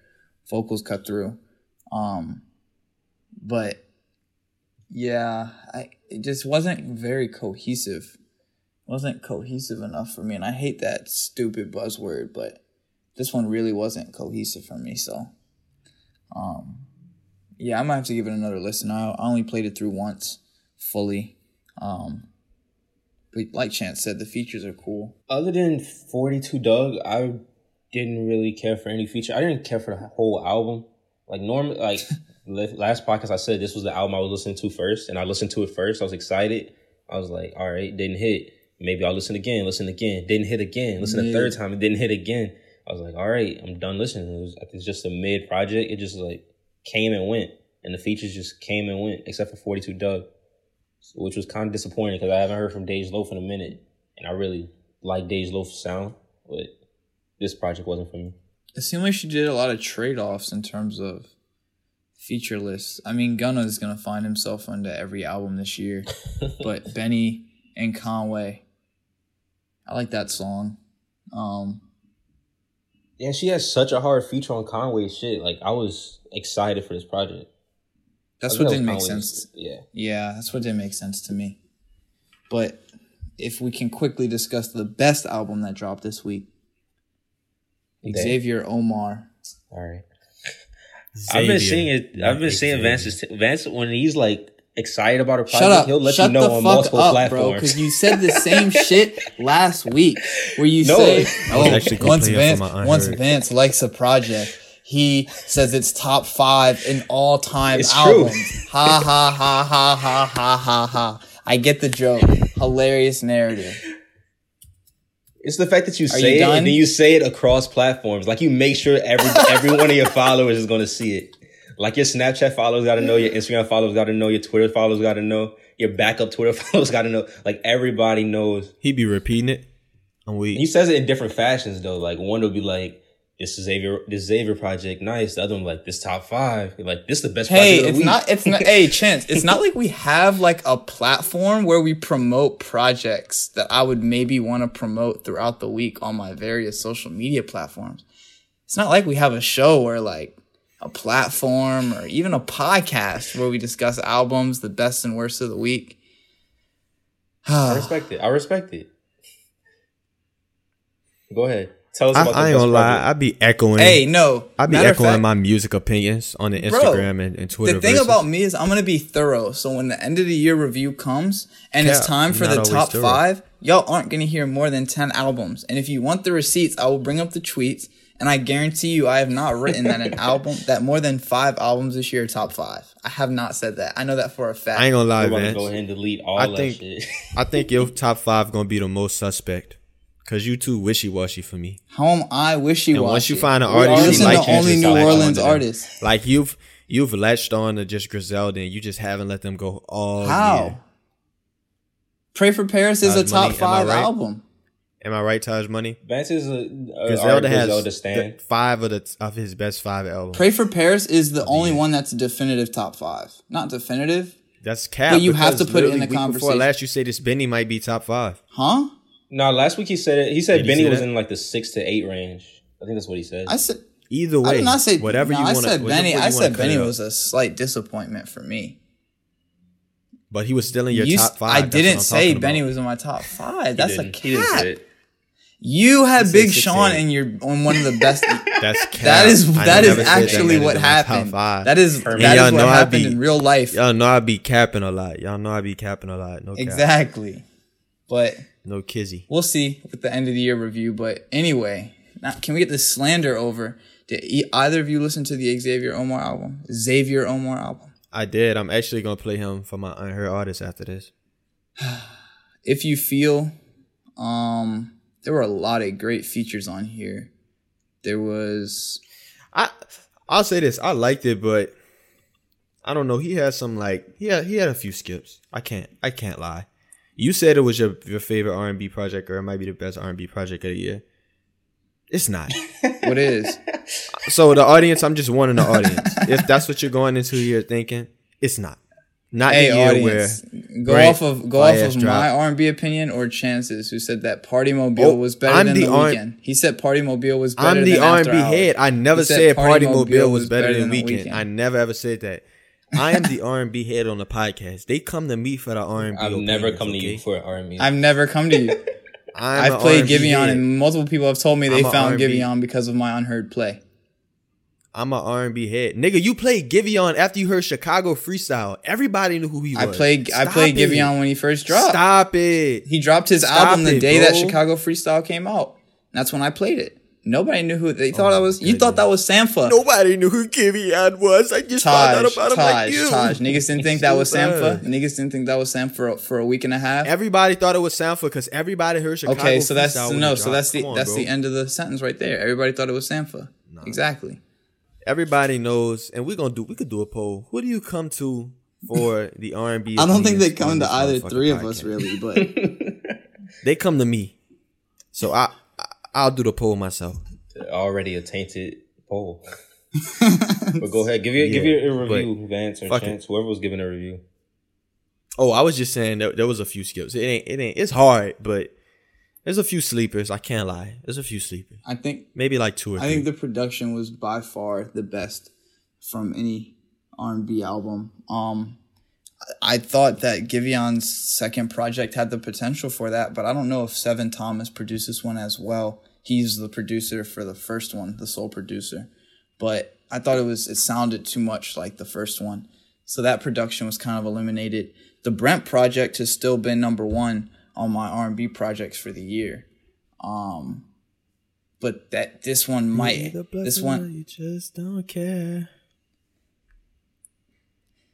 Speaker 4: vocals cut through. Um, but yeah, I it just wasn't very cohesive. It wasn't cohesive enough for me, and I hate that stupid buzzword. But this one really wasn't cohesive for me. So, um, yeah, I might have to give it another listen. I, I only played it through once fully. Um, but like Chance said, the features are cool.
Speaker 3: Other than 42 Dugg, I didn't really care for any feature. I didn't care for the whole album. Like normally, like last podcast, I said this was the album I was listening to first, and I listened to it first. I was excited. I was like, all right, didn't hit. Maybe I'll listen again. Listen again. Didn't hit again. Listen a third time. It didn't hit again. I was like, all right, I'm done listening. It was, it's just a mid project. It just like came and went, and the features just came and went, except for 42 Dugg, which was kind of disappointing because I haven't heard from Dej Loaf in a minute, and I really like Dej Loaf's sound, but this project wasn't for me.
Speaker 4: It seemed like she did a lot of trade offs in terms of feature lists. I mean, Gunna is gonna find himself onto every album this year, but Benny and Conway, I like that song. Um,
Speaker 3: Yeah, she has such a hard feature on Conway's shit. Like I was excited for this project.
Speaker 4: That's what didn't make
Speaker 3: Conway's-
Speaker 4: sense.
Speaker 3: Yeah.
Speaker 4: Yeah, that's what didn't make sense to me. But if we can quickly discuss the best album that dropped this week,
Speaker 3: Damn.
Speaker 4: Xavier Omar.
Speaker 3: All right. I've been seeing it.
Speaker 2: not
Speaker 3: I've been seeing
Speaker 2: Xavier.
Speaker 3: Vance's Vance when he's like excited about a project.
Speaker 4: Shut up!
Speaker 3: He'll let
Speaker 4: Shut
Speaker 3: you know
Speaker 4: the
Speaker 3: on
Speaker 4: fuck
Speaker 3: multiple
Speaker 4: up, bro.
Speaker 3: platforms.
Speaker 4: Because you said the same shit last week, where you
Speaker 3: No.
Speaker 4: say, "Oh, once Vance, once. Vance likes a project, He says it's top five in all time
Speaker 3: It's true.
Speaker 4: Ha ha ha ha ha ha ha ha. I get the joke. Hilarious narrative.
Speaker 3: It's the fact that you
Speaker 4: Are
Speaker 3: say
Speaker 4: you
Speaker 3: it
Speaker 4: done?
Speaker 3: and then you say it across platforms. Like you make sure every every one of your followers is gonna see it. Like your Snapchat followers got to know, your Instagram followers got to know, your Twitter followers got to know, your backup Twitter followers got to know. Like everybody knows.
Speaker 2: He be repeating it. I'm weak.
Speaker 3: He says it in different fashions though. Like one will be like, "This is Xavier, this Xavier project, nice." The other one like, "This top five. Like this is the best."
Speaker 4: Hey, it's
Speaker 3: week.
Speaker 4: not. It's not. hey, chance. It's not like we have like a platform where we promote projects that I would maybe want to promote throughout the week on my various social media platforms. It's not like we have a show where like a platform or even a podcast where we discuss albums, the best and worst of the week.
Speaker 3: I respect it. I respect it. Go ahead. Tell us
Speaker 2: I,
Speaker 3: about
Speaker 2: I
Speaker 3: the
Speaker 2: ain't gonna lie.
Speaker 3: project.
Speaker 2: I be echoing.
Speaker 4: hey, no.
Speaker 2: I be echoing
Speaker 4: fact-
Speaker 2: my music opinions on the
Speaker 4: Bro,
Speaker 2: Instagram and, and Twitter.
Speaker 4: The thing
Speaker 2: versus-
Speaker 4: about me is I'm gonna be thorough. So when the end of the year review comes and it's time for the top
Speaker 2: thorough.
Speaker 4: five, y'all aren't gonna hear more than ten albums. And if you want the receipts, I will bring up the tweets. And I guarantee you, I have not written that an album that more than five albums this year top five. I have not said that. I know that for a fact.
Speaker 2: I ain't gonna lie,
Speaker 3: I'm about to
Speaker 2: man.
Speaker 3: go ahead and delete all
Speaker 2: I
Speaker 3: that
Speaker 2: think-
Speaker 3: shit.
Speaker 2: I think your top five gonna be the most suspect. Cause you too wishy washy for me.
Speaker 4: How am I wishy
Speaker 2: And
Speaker 4: washy?
Speaker 2: once you find an
Speaker 3: We
Speaker 2: artist
Speaker 3: already
Speaker 2: you
Speaker 4: listen
Speaker 2: like,
Speaker 4: to
Speaker 2: you
Speaker 4: only
Speaker 2: just
Speaker 4: New
Speaker 2: latch
Speaker 4: Orleans
Speaker 2: onto them.
Speaker 4: artists.
Speaker 2: Like you've you've latched on to just Griselda and you just haven't let them go all
Speaker 4: How?
Speaker 2: year.
Speaker 4: Pray for Paris is a top
Speaker 2: Money, am
Speaker 4: five
Speaker 2: right?
Speaker 4: album.
Speaker 2: Am I right, Taj Money?
Speaker 3: Vance is a, a
Speaker 2: Griselda has
Speaker 3: Griselda
Speaker 2: the
Speaker 3: stand.
Speaker 2: five of the of his best five albums.
Speaker 4: Pray for Paris is the only one that's a definitive top five. Not definitive,
Speaker 2: That's cap.
Speaker 4: But you have to put it in the
Speaker 2: week Before
Speaker 4: conversation.
Speaker 2: last, you say this Benny might be top five.
Speaker 4: huh?
Speaker 3: No, last week he said it. He said
Speaker 2: Did
Speaker 3: Benny
Speaker 2: say
Speaker 3: was
Speaker 2: that?
Speaker 3: in like the six to eight range. I think that's what he said.
Speaker 4: I said
Speaker 2: Either way,
Speaker 4: I did not say
Speaker 2: whatever
Speaker 4: no,
Speaker 2: you
Speaker 4: I said Benny. I said Benny was a slight disappointment for me.
Speaker 2: but he was still in your
Speaker 4: You
Speaker 2: top five.
Speaker 4: I didn't say Benny
Speaker 2: about.
Speaker 4: was in my top five. That's a
Speaker 3: didn't. He didn't
Speaker 4: cap. You had Big Sean
Speaker 2: eight.
Speaker 4: in your on one of the best.
Speaker 2: that's cap.
Speaker 4: that is that is actually
Speaker 2: Benny
Speaker 4: what
Speaker 2: was in my top
Speaker 4: happened.
Speaker 2: five.
Speaker 4: That is
Speaker 3: And
Speaker 4: that
Speaker 2: y'all
Speaker 4: is what
Speaker 2: I
Speaker 4: happened
Speaker 2: be-
Speaker 4: in real life.
Speaker 2: Y'all know I be capping a lot. Y'all know I be capping a lot. No cap.
Speaker 4: Exactly. But
Speaker 2: No kizzy.
Speaker 4: we'll see with the end of the year review. But anyway, now, can we get this slander over? Did either of you listen to the Xavier Omar album? Xavier Omar album.
Speaker 2: I did. I'm actually gonna play him for my unheard artist after this.
Speaker 4: If you feel, um, there were a lot of great features on here. There was
Speaker 2: I I'll say this. I liked it, but I don't know. He had some like he had he had a few skips. I can't I can't lie. You said it was your your favorite R and B project, or it might be the best R and B project of the year. It's not.
Speaker 4: what is
Speaker 2: so the audience, I'm just warning the audience. if that's what you're going into here thinking, it's not. Not
Speaker 4: hey
Speaker 2: the year
Speaker 4: audience. Go off of go off of my R and B opinion or Chances, who said that Party Mobile
Speaker 2: Oh,
Speaker 4: was better
Speaker 2: I'm
Speaker 4: than
Speaker 2: the
Speaker 4: the,
Speaker 2: R-
Speaker 4: Weeknd. He said Party Mobile was better.
Speaker 2: I'm the R and B head. I never
Speaker 4: He said
Speaker 2: said
Speaker 4: Party
Speaker 2: Mobile was
Speaker 4: was
Speaker 2: better than
Speaker 4: than The Weeknd.
Speaker 2: I never ever said that. I am the R and B head on the podcast. They come to me for the R and B.
Speaker 3: I've never come to you for R&B.
Speaker 4: I've never come to you.
Speaker 2: I'm
Speaker 4: I've played
Speaker 2: R&B
Speaker 4: Giveon,
Speaker 2: head.
Speaker 4: and multiple people have told me they found
Speaker 2: R&B.
Speaker 4: Giveon because of my unheard play.
Speaker 2: I'm a R&B head, nigga. You played Giveon after you heard Chicago Freestyle. Everybody knew who he was.
Speaker 4: I
Speaker 2: was.
Speaker 4: played I played
Speaker 2: it.
Speaker 4: Giveon when he first dropped.
Speaker 2: Stop it.
Speaker 4: He dropped his
Speaker 2: Stop
Speaker 4: album the
Speaker 2: it,
Speaker 4: day that. Chicago Freestyle came out. That's when I played it. Nobody knew who they oh thought
Speaker 2: Oh
Speaker 4: I
Speaker 2: my
Speaker 4: was. You thought that was Sampha.
Speaker 2: Nobody knew who Giveon was. I just found out
Speaker 4: Taj,
Speaker 2: about him like you.
Speaker 4: Taj. Niggas didn't think that was
Speaker 2: So.
Speaker 4: Sampha. Niggas didn't think that was Sampha for a week and a half.
Speaker 2: Everybody thought it was Sampha because everybody heard Chicago.
Speaker 4: okay, so that's no, so
Speaker 2: dropped.
Speaker 4: that's the
Speaker 2: on,
Speaker 4: that's
Speaker 2: bro.
Speaker 4: the end of the sentence right there. Everybody thought it was Sampha. Exactly.
Speaker 2: Everybody knows, and we're gonna do. We could do a poll. Who do you come to for the R&B?
Speaker 4: I don't think they come to either
Speaker 2: motherfucking
Speaker 4: three of us really, but
Speaker 2: They come to me, so I, I I'll do the poll myself.
Speaker 3: Already a tainted poll. but go ahead, give you give
Speaker 2: Yeah,
Speaker 3: you a review, Vance or
Speaker 2: fuck it.
Speaker 3: Chance, whoever was giving a review.
Speaker 2: Oh, I was just saying that there was a few skips. It ain't. It ain't. It's hard, but there's a few sleepers. I can't lie. There's a few sleepers.
Speaker 4: I think
Speaker 2: Maybe like two or
Speaker 4: I
Speaker 2: three.
Speaker 4: think the production was by far the best from any R and B album. Um, I thought that Giveon's second project had the potential for that, but I don't know if Sevn Thomas produced this one as well. He's the producer for the first one, the sole producer. But I thought it was it sounded too much like the first one, so that production was kind of eliminated. The Brent project has still been number one on my R and B projects for the year. Um, but that this one might
Speaker 2: The
Speaker 4: this one
Speaker 2: You just don't care.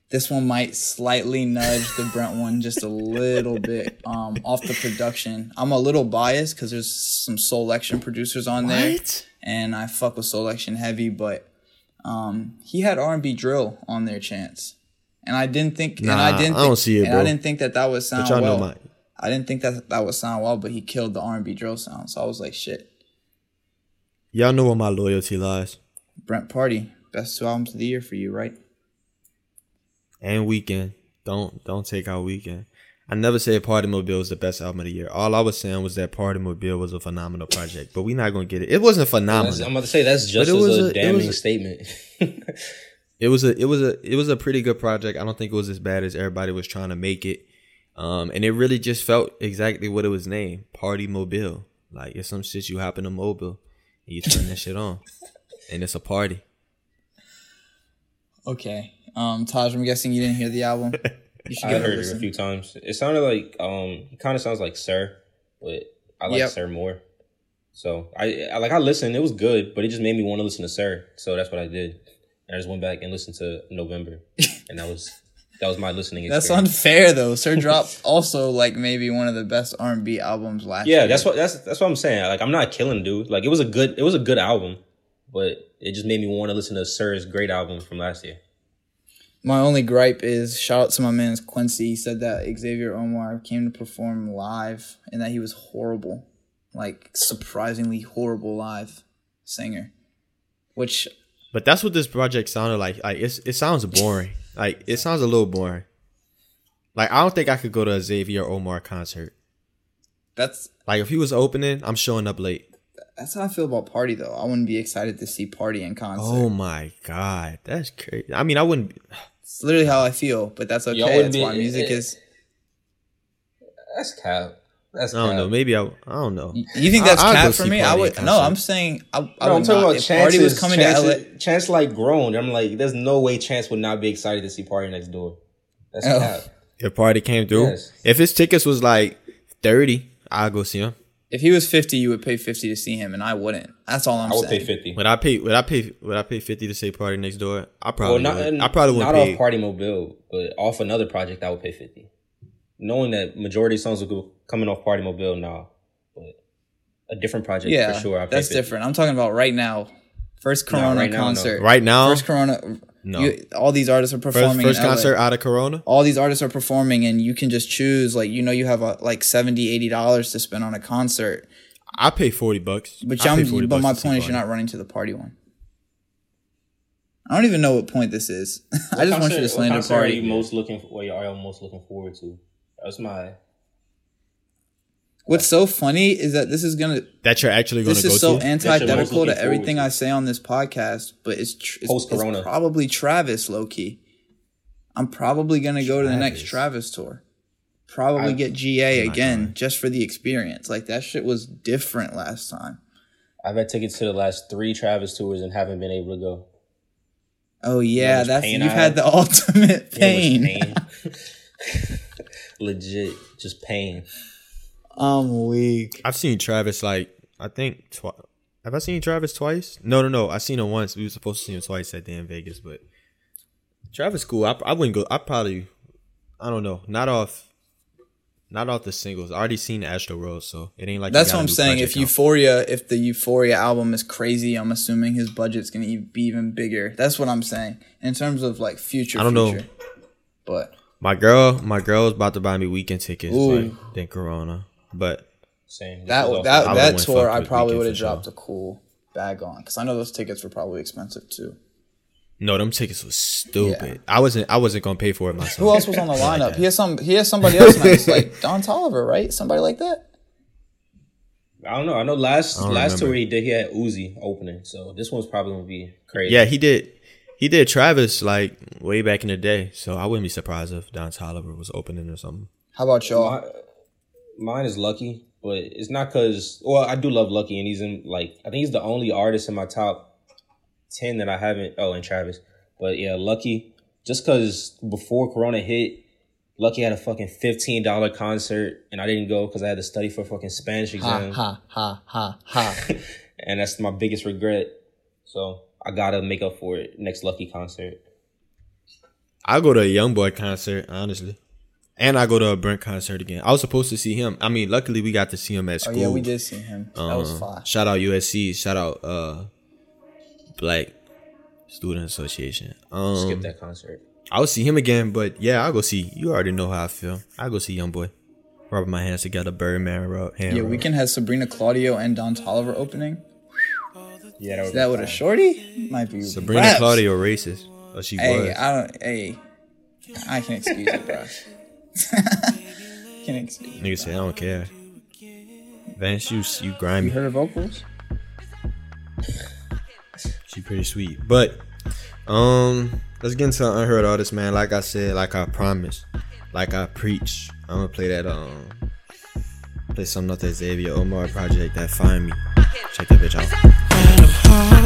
Speaker 4: This one might slightly nudge the Brent one just a little bit um, off the production. I'm a little biased because there's some Soulection producers on there, and I fuck with Soulection heavy, but um, he had R&B drill on their chance, and I didn't think, and
Speaker 2: Nah,
Speaker 4: I didn't,
Speaker 2: I don't see it,
Speaker 4: and
Speaker 2: bro.
Speaker 4: I didn't think that that would sound
Speaker 2: But
Speaker 4: well.
Speaker 2: know my.
Speaker 4: I didn't think that that would sound well, but he killed the R&B drill sound, so I was like, shit.
Speaker 2: Y'all know where my loyalty lies.
Speaker 4: Brent Party, best two albums of the year for you, right?
Speaker 2: And Weeknd. Don't don't take out Weeknd. I never said Party Mobile was the best album of the year. All I was saying was that Party Mobile was a phenomenal project, but we're not gonna get it. It wasn't phenomenal.
Speaker 3: I'm about to say that's just
Speaker 2: it
Speaker 3: as
Speaker 2: was
Speaker 3: a,
Speaker 2: a- it
Speaker 3: damning
Speaker 2: was a-
Speaker 3: statement.
Speaker 2: It was a it was a it was a pretty good project. I don't think it was as bad as everybody was trying to make it. Um, and it really just felt exactly what it was named, Party Mobile. Like it's some shit you hop in a mobile and you turn that shit on, and it's a party.
Speaker 4: Okay. Um, Taj, I'm guessing you didn't hear the album. You should
Speaker 3: I
Speaker 4: give it a
Speaker 3: heard it a few times. It sounded like um, it kind of sounds like Sir, but I like
Speaker 4: Yep.
Speaker 3: Sir more. So I, I like I listened. It was good, but it just made me want to listen to Sir. So that's what I did. And I just went back and listened to November, and that was that was my listening
Speaker 4: That's unfair though. Sir dropped also like maybe one of the best R&B albums last year.
Speaker 3: yeah, that's what that's that's what I'm saying. Like I'm not killing dude. Like it was a good it was a good album, but it just made me want to listen to Sir's great album from last year.
Speaker 4: My only gripe is shout out to my man Quincy. He said that Xavier Omar came to perform live and that he was horrible, like surprisingly horrible live singer. Which
Speaker 2: But that's what this project sounded like. Like it's it sounds boring. like it sounds a little boring. Like I don't think I could go to a Xavier Omar concert.
Speaker 4: that's
Speaker 2: Like if he was opening, I'm showing up late.
Speaker 4: that's how I feel about Party though. I wouldn't be excited to see Party in concert.
Speaker 2: Oh my god, that's crazy. I mean, I wouldn't.
Speaker 4: It's literally how I feel, but that's okay.
Speaker 3: wouldn't
Speaker 4: That's
Speaker 3: be-
Speaker 4: why music
Speaker 3: it-
Speaker 4: is.
Speaker 3: That's cap. That's
Speaker 2: I don't
Speaker 3: cap.
Speaker 2: know. Maybe I. I don't know.
Speaker 4: You think that's
Speaker 2: I-
Speaker 4: cap for
Speaker 2: see
Speaker 4: me? I would.
Speaker 2: in
Speaker 4: No. I'm saying I. I
Speaker 3: No,
Speaker 4: would
Speaker 3: I'm talking
Speaker 4: not.
Speaker 3: about
Speaker 4: if
Speaker 3: chances.
Speaker 4: Party was coming
Speaker 3: chances,
Speaker 4: to LA.
Speaker 3: Chance like grown. I'm like, there's no way Chance would not be excited to see Party next door. That's
Speaker 4: Oh.
Speaker 3: cap.
Speaker 2: If party came through,
Speaker 3: Yes.
Speaker 2: if his tickets was like thirty, I'd go see him.
Speaker 4: If he was 50, you would pay 50 to see him, and I wouldn't. That's all I'm saying.
Speaker 3: I would
Speaker 4: saying.
Speaker 3: pay fifty.
Speaker 2: Would I pay? Would I pay? Would I pay fifty to say party next door? I
Speaker 3: Well,
Speaker 2: probably.
Speaker 3: not
Speaker 2: would. I probably wouldn't pay.
Speaker 3: off Party Mobile, but off another project, I would pay fifty. Knowing that majority of songs will go coming off Party Mobile, now, But a different project
Speaker 4: Yeah,
Speaker 3: for sure. I
Speaker 4: that's different. I'm talking about right now. First Corona
Speaker 3: right now, no.
Speaker 4: concert.
Speaker 2: right now,
Speaker 4: First Corona.
Speaker 2: No.
Speaker 4: you- all these artists are performing.
Speaker 2: first
Speaker 4: in LA.
Speaker 2: concert out of Corona.
Speaker 4: All these artists are performing, and you can just choose. Like you know, you have a, like 70 80 dollars to spend on a concert.
Speaker 2: I pay forty bucks.
Speaker 4: But
Speaker 2: I
Speaker 4: I'm,
Speaker 2: 40
Speaker 4: but
Speaker 2: bucks
Speaker 4: my point is, you're not running to the party one. I don't even know what point this is. I just want you to
Speaker 3: What
Speaker 4: slander
Speaker 3: concert Are you
Speaker 4: party.
Speaker 3: most looking? For, What are you most looking forward to? That's my.
Speaker 4: What's so funny is that this is gonna
Speaker 2: that you're actually going
Speaker 4: this
Speaker 2: to go
Speaker 4: is so
Speaker 2: to.
Speaker 4: antithetical to everything
Speaker 3: to.
Speaker 4: I say on this podcast, but it's tr- it's,
Speaker 3: Post-corona.
Speaker 4: it's probably Travis low key. I'm probably gonna go to the next
Speaker 2: Travis.
Speaker 4: Travis tour. Probably
Speaker 3: I-
Speaker 4: get GA
Speaker 2: not
Speaker 4: again
Speaker 2: going.
Speaker 4: just for the experience. Like that shit was different last time.
Speaker 3: I've had tickets to the last three Travis tours and haven't been able to go.
Speaker 4: Oh yeah,
Speaker 3: much
Speaker 4: that's you've had
Speaker 3: had?
Speaker 4: the ultimate
Speaker 3: You know
Speaker 4: pain.
Speaker 3: pain? Legit, just pain.
Speaker 4: I'm weak.
Speaker 2: I've seen Travis like I think twice. Have I seen Travis twice? No, no, no. I seen him once. We were supposed to see him twice at damn Vegas, but Travis cool. I, I wouldn't go. I probably I don't know. Not off. Not off the singles. I already seen Astroworld, so it ain't like.
Speaker 4: that's what I'm saying. If
Speaker 2: project out.
Speaker 4: Euphoria, if the Euphoria album is crazy, I'm assuming his budget's gonna be even bigger. That's what I'm saying in terms of like future.
Speaker 2: I don't know.
Speaker 4: But
Speaker 2: my girl, my girl is about to buy me Weeknd tickets,
Speaker 4: Ooh.
Speaker 2: but then Corona. But
Speaker 3: Same. This
Speaker 4: that
Speaker 3: is
Speaker 4: that that tour, I probably would have
Speaker 2: for sure.
Speaker 4: dropped a cool bag on because I know those tickets were probably expensive too.
Speaker 2: no, them tickets was stupid. I wasn't. I wasn't gonna pay for it myself.
Speaker 4: Who else was on the lineup? He has some. He has somebody else nice, like Don Toliver, right? Somebody like that.
Speaker 3: I don't know. I know last
Speaker 2: I
Speaker 3: last
Speaker 2: remember.
Speaker 3: tour he did, he had Uzi opening. So this one's probably gonna be crazy.
Speaker 2: Yeah, he did. He did Travis like way back in the day, so I wouldn't be surprised if Don Toliver was opening or something.
Speaker 4: How about y'all?
Speaker 3: My, mine is Lucky, but it's not because. Well, I do love Lucky, and he's in like I think he's the only artist in my top ten that I haven't. Oh, and Travis, but yeah, Lucky. Just because before Corona hit, Lucky had a fucking fifteen dollar concert, and I didn't go because I had to study for a fucking Spanish exam.
Speaker 4: ha ha ha ha. ha.
Speaker 3: and that's my biggest regret. So I gotta make up for it next Lucky concert.
Speaker 2: I go to a young boy concert, honestly. And I go to a Brent concert again. I was supposed to see him. I mean, luckily we got to see him at school.
Speaker 4: Oh
Speaker 2: school.
Speaker 4: yeah, we did see him. that was
Speaker 2: Um,
Speaker 4: fire.
Speaker 2: Shout out USC. Shout out uh Black Student Association. Um,
Speaker 3: Skip that concert.
Speaker 2: I'll see him again, but yeah, I'll go see. You already know how I feel. I'll go see Young Boy. Rubbing my hands together, Birdman rub. Hand
Speaker 4: Yeah,
Speaker 2: rub.
Speaker 4: Weeknd has Sabrina Claudio and Don Toliver opening.
Speaker 3: Yeah, that
Speaker 4: Is that with a shorty? Might be
Speaker 2: Sabrina
Speaker 4: raps.
Speaker 2: Claudio racist. Oh, she
Speaker 4: Hey,
Speaker 2: was.
Speaker 4: I don't. Hey, I can excuse it, bro. Can excuse. it.
Speaker 2: Nigga said I don't care. Vance, you you
Speaker 4: You
Speaker 2: grimy.
Speaker 4: heard her vocals?
Speaker 2: She pretty sweet. But um let's get into unheard artists, man. Like I said, like I promised, like I preach. I'm gonna play that um play something off that Xavier Omar project that find me. Check that bitch out.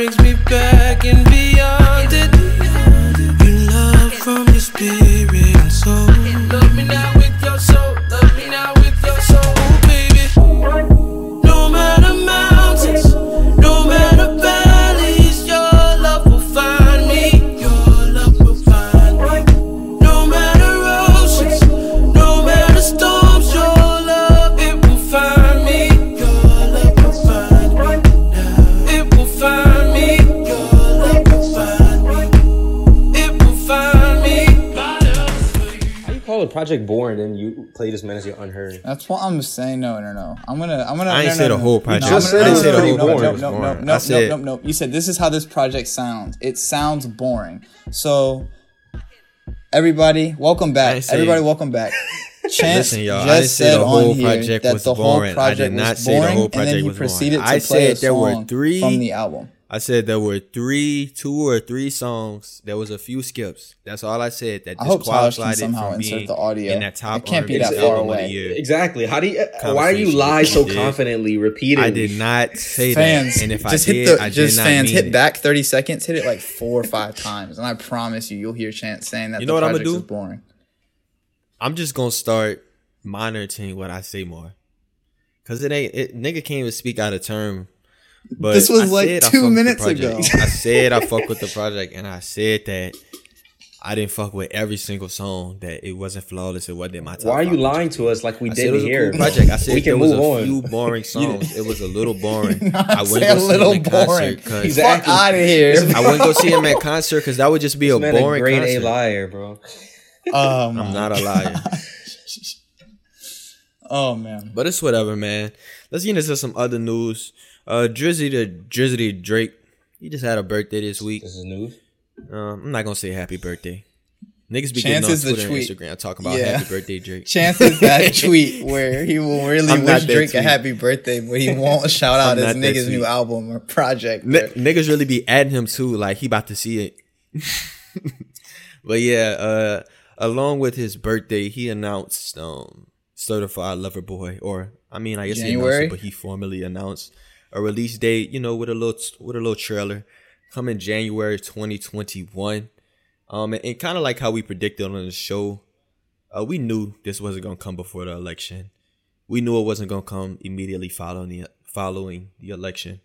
Speaker 5: Brings me back and beyond you
Speaker 3: call a boring and you played this man as your unheard?
Speaker 4: That's what I'm saying. No, no, no. I'm gonna. I'm gonna.
Speaker 2: I ain't
Speaker 4: no,
Speaker 2: say
Speaker 4: no,
Speaker 2: the
Speaker 4: no.
Speaker 2: whole project.
Speaker 4: I'm
Speaker 3: Just
Speaker 4: gonna-
Speaker 3: said
Speaker 4: no,
Speaker 3: it
Speaker 4: no,
Speaker 3: was
Speaker 4: no, no,
Speaker 3: boring.
Speaker 4: no, no, no, no, no, no, no. You said this is how this project sounds. It sounds boring. So, everybody, welcome back. Everybody, welcome back. Chance
Speaker 2: Listen, y'all,
Speaker 4: just
Speaker 2: I didn't
Speaker 4: said
Speaker 2: the whole
Speaker 4: on here
Speaker 2: project
Speaker 4: that
Speaker 2: was
Speaker 4: the whole
Speaker 2: boring. I
Speaker 4: project
Speaker 2: did not
Speaker 4: was
Speaker 2: say the
Speaker 4: boring,
Speaker 2: whole
Speaker 4: and then
Speaker 2: project
Speaker 4: he proceeded to
Speaker 2: I
Speaker 4: play
Speaker 2: said
Speaker 4: a
Speaker 2: there were
Speaker 4: song
Speaker 2: three-
Speaker 4: from the album.
Speaker 2: I said there were three, two or three songs. There was a few skips. That's all I said. That
Speaker 4: I hope Taj can
Speaker 2: disqualified it
Speaker 4: somehow
Speaker 2: from
Speaker 4: insert
Speaker 2: being
Speaker 4: the audio.
Speaker 2: in that top
Speaker 4: It can't be that far
Speaker 2: album of the
Speaker 4: away.
Speaker 3: Exactly. How do you? Uh, why do you lie so
Speaker 2: did.
Speaker 3: confidently, repeatedly?
Speaker 2: I did not say
Speaker 4: Fans,
Speaker 2: that. And if
Speaker 4: just
Speaker 2: I
Speaker 4: hit
Speaker 2: did,
Speaker 4: the
Speaker 2: I did
Speaker 4: just
Speaker 2: not
Speaker 4: fans
Speaker 2: mean
Speaker 4: hit
Speaker 2: it.
Speaker 4: back thirty seconds, hit it like four or five times, and I promise you, you'll hear Chance saying that
Speaker 2: You
Speaker 4: the
Speaker 2: know what I'ma do?
Speaker 4: is boring.
Speaker 2: I'm just gonna start monitoring what I say more. Cause it ain't it nigga can't even speak out of term. But
Speaker 4: This was
Speaker 2: I
Speaker 4: like two
Speaker 2: fuck with the
Speaker 4: minutes ago.
Speaker 2: I said I fuck with the project and I said that I didn't fuck with every single song, that it wasn't flawless, it wasn't my top.
Speaker 3: Why are you
Speaker 2: five
Speaker 3: lying to us like we
Speaker 2: I
Speaker 3: didn't
Speaker 2: was a
Speaker 3: hear?
Speaker 2: cool project. I said
Speaker 3: we can
Speaker 2: there was a
Speaker 3: on.
Speaker 2: few boring songs. It was a little boring. I
Speaker 4: say
Speaker 2: wouldn't
Speaker 4: a
Speaker 2: go see
Speaker 4: little
Speaker 2: him at
Speaker 4: boring.
Speaker 2: concert 'cause-
Speaker 3: Exactly.
Speaker 4: Fuck out of here.
Speaker 2: I wouldn't go see him at concert because that would just be a
Speaker 3: This man a
Speaker 2: boring
Speaker 3: grade A liar, bro.
Speaker 4: Oh.
Speaker 2: I'm not a liar.
Speaker 4: Oh man.
Speaker 2: But it's whatever, man. Let's get into some other news. Uh, Drizzy the Drizzy Drake, he just had a birthday this week.
Speaker 3: This is news.
Speaker 2: Um, I'm not gonna say happy birthday. Niggas be
Speaker 4: Chance
Speaker 2: getting on Twitter and
Speaker 4: tweet.
Speaker 2: Instagram talking about
Speaker 4: Yeah.
Speaker 2: happy birthday, Drake.
Speaker 4: Chance is that tweet where he will really
Speaker 2: I'm
Speaker 4: wish Drake a happy birthday, but he won't shout out his nigga's
Speaker 2: tweet.
Speaker 4: new album or project.
Speaker 2: N- niggas really be adding him too, like he about to see it. but yeah, uh, along with his birthday, he announced um certified lover boy, or I mean, I guess he announced
Speaker 4: January?
Speaker 2: it, but he formally announced a release date. You know, with a little with a little trailer coming January 2021. Um, and, and kind of like how we predicted on the show, uh, we knew this wasn't gonna come before the election. We knew it wasn't gonna come immediately following the following the election.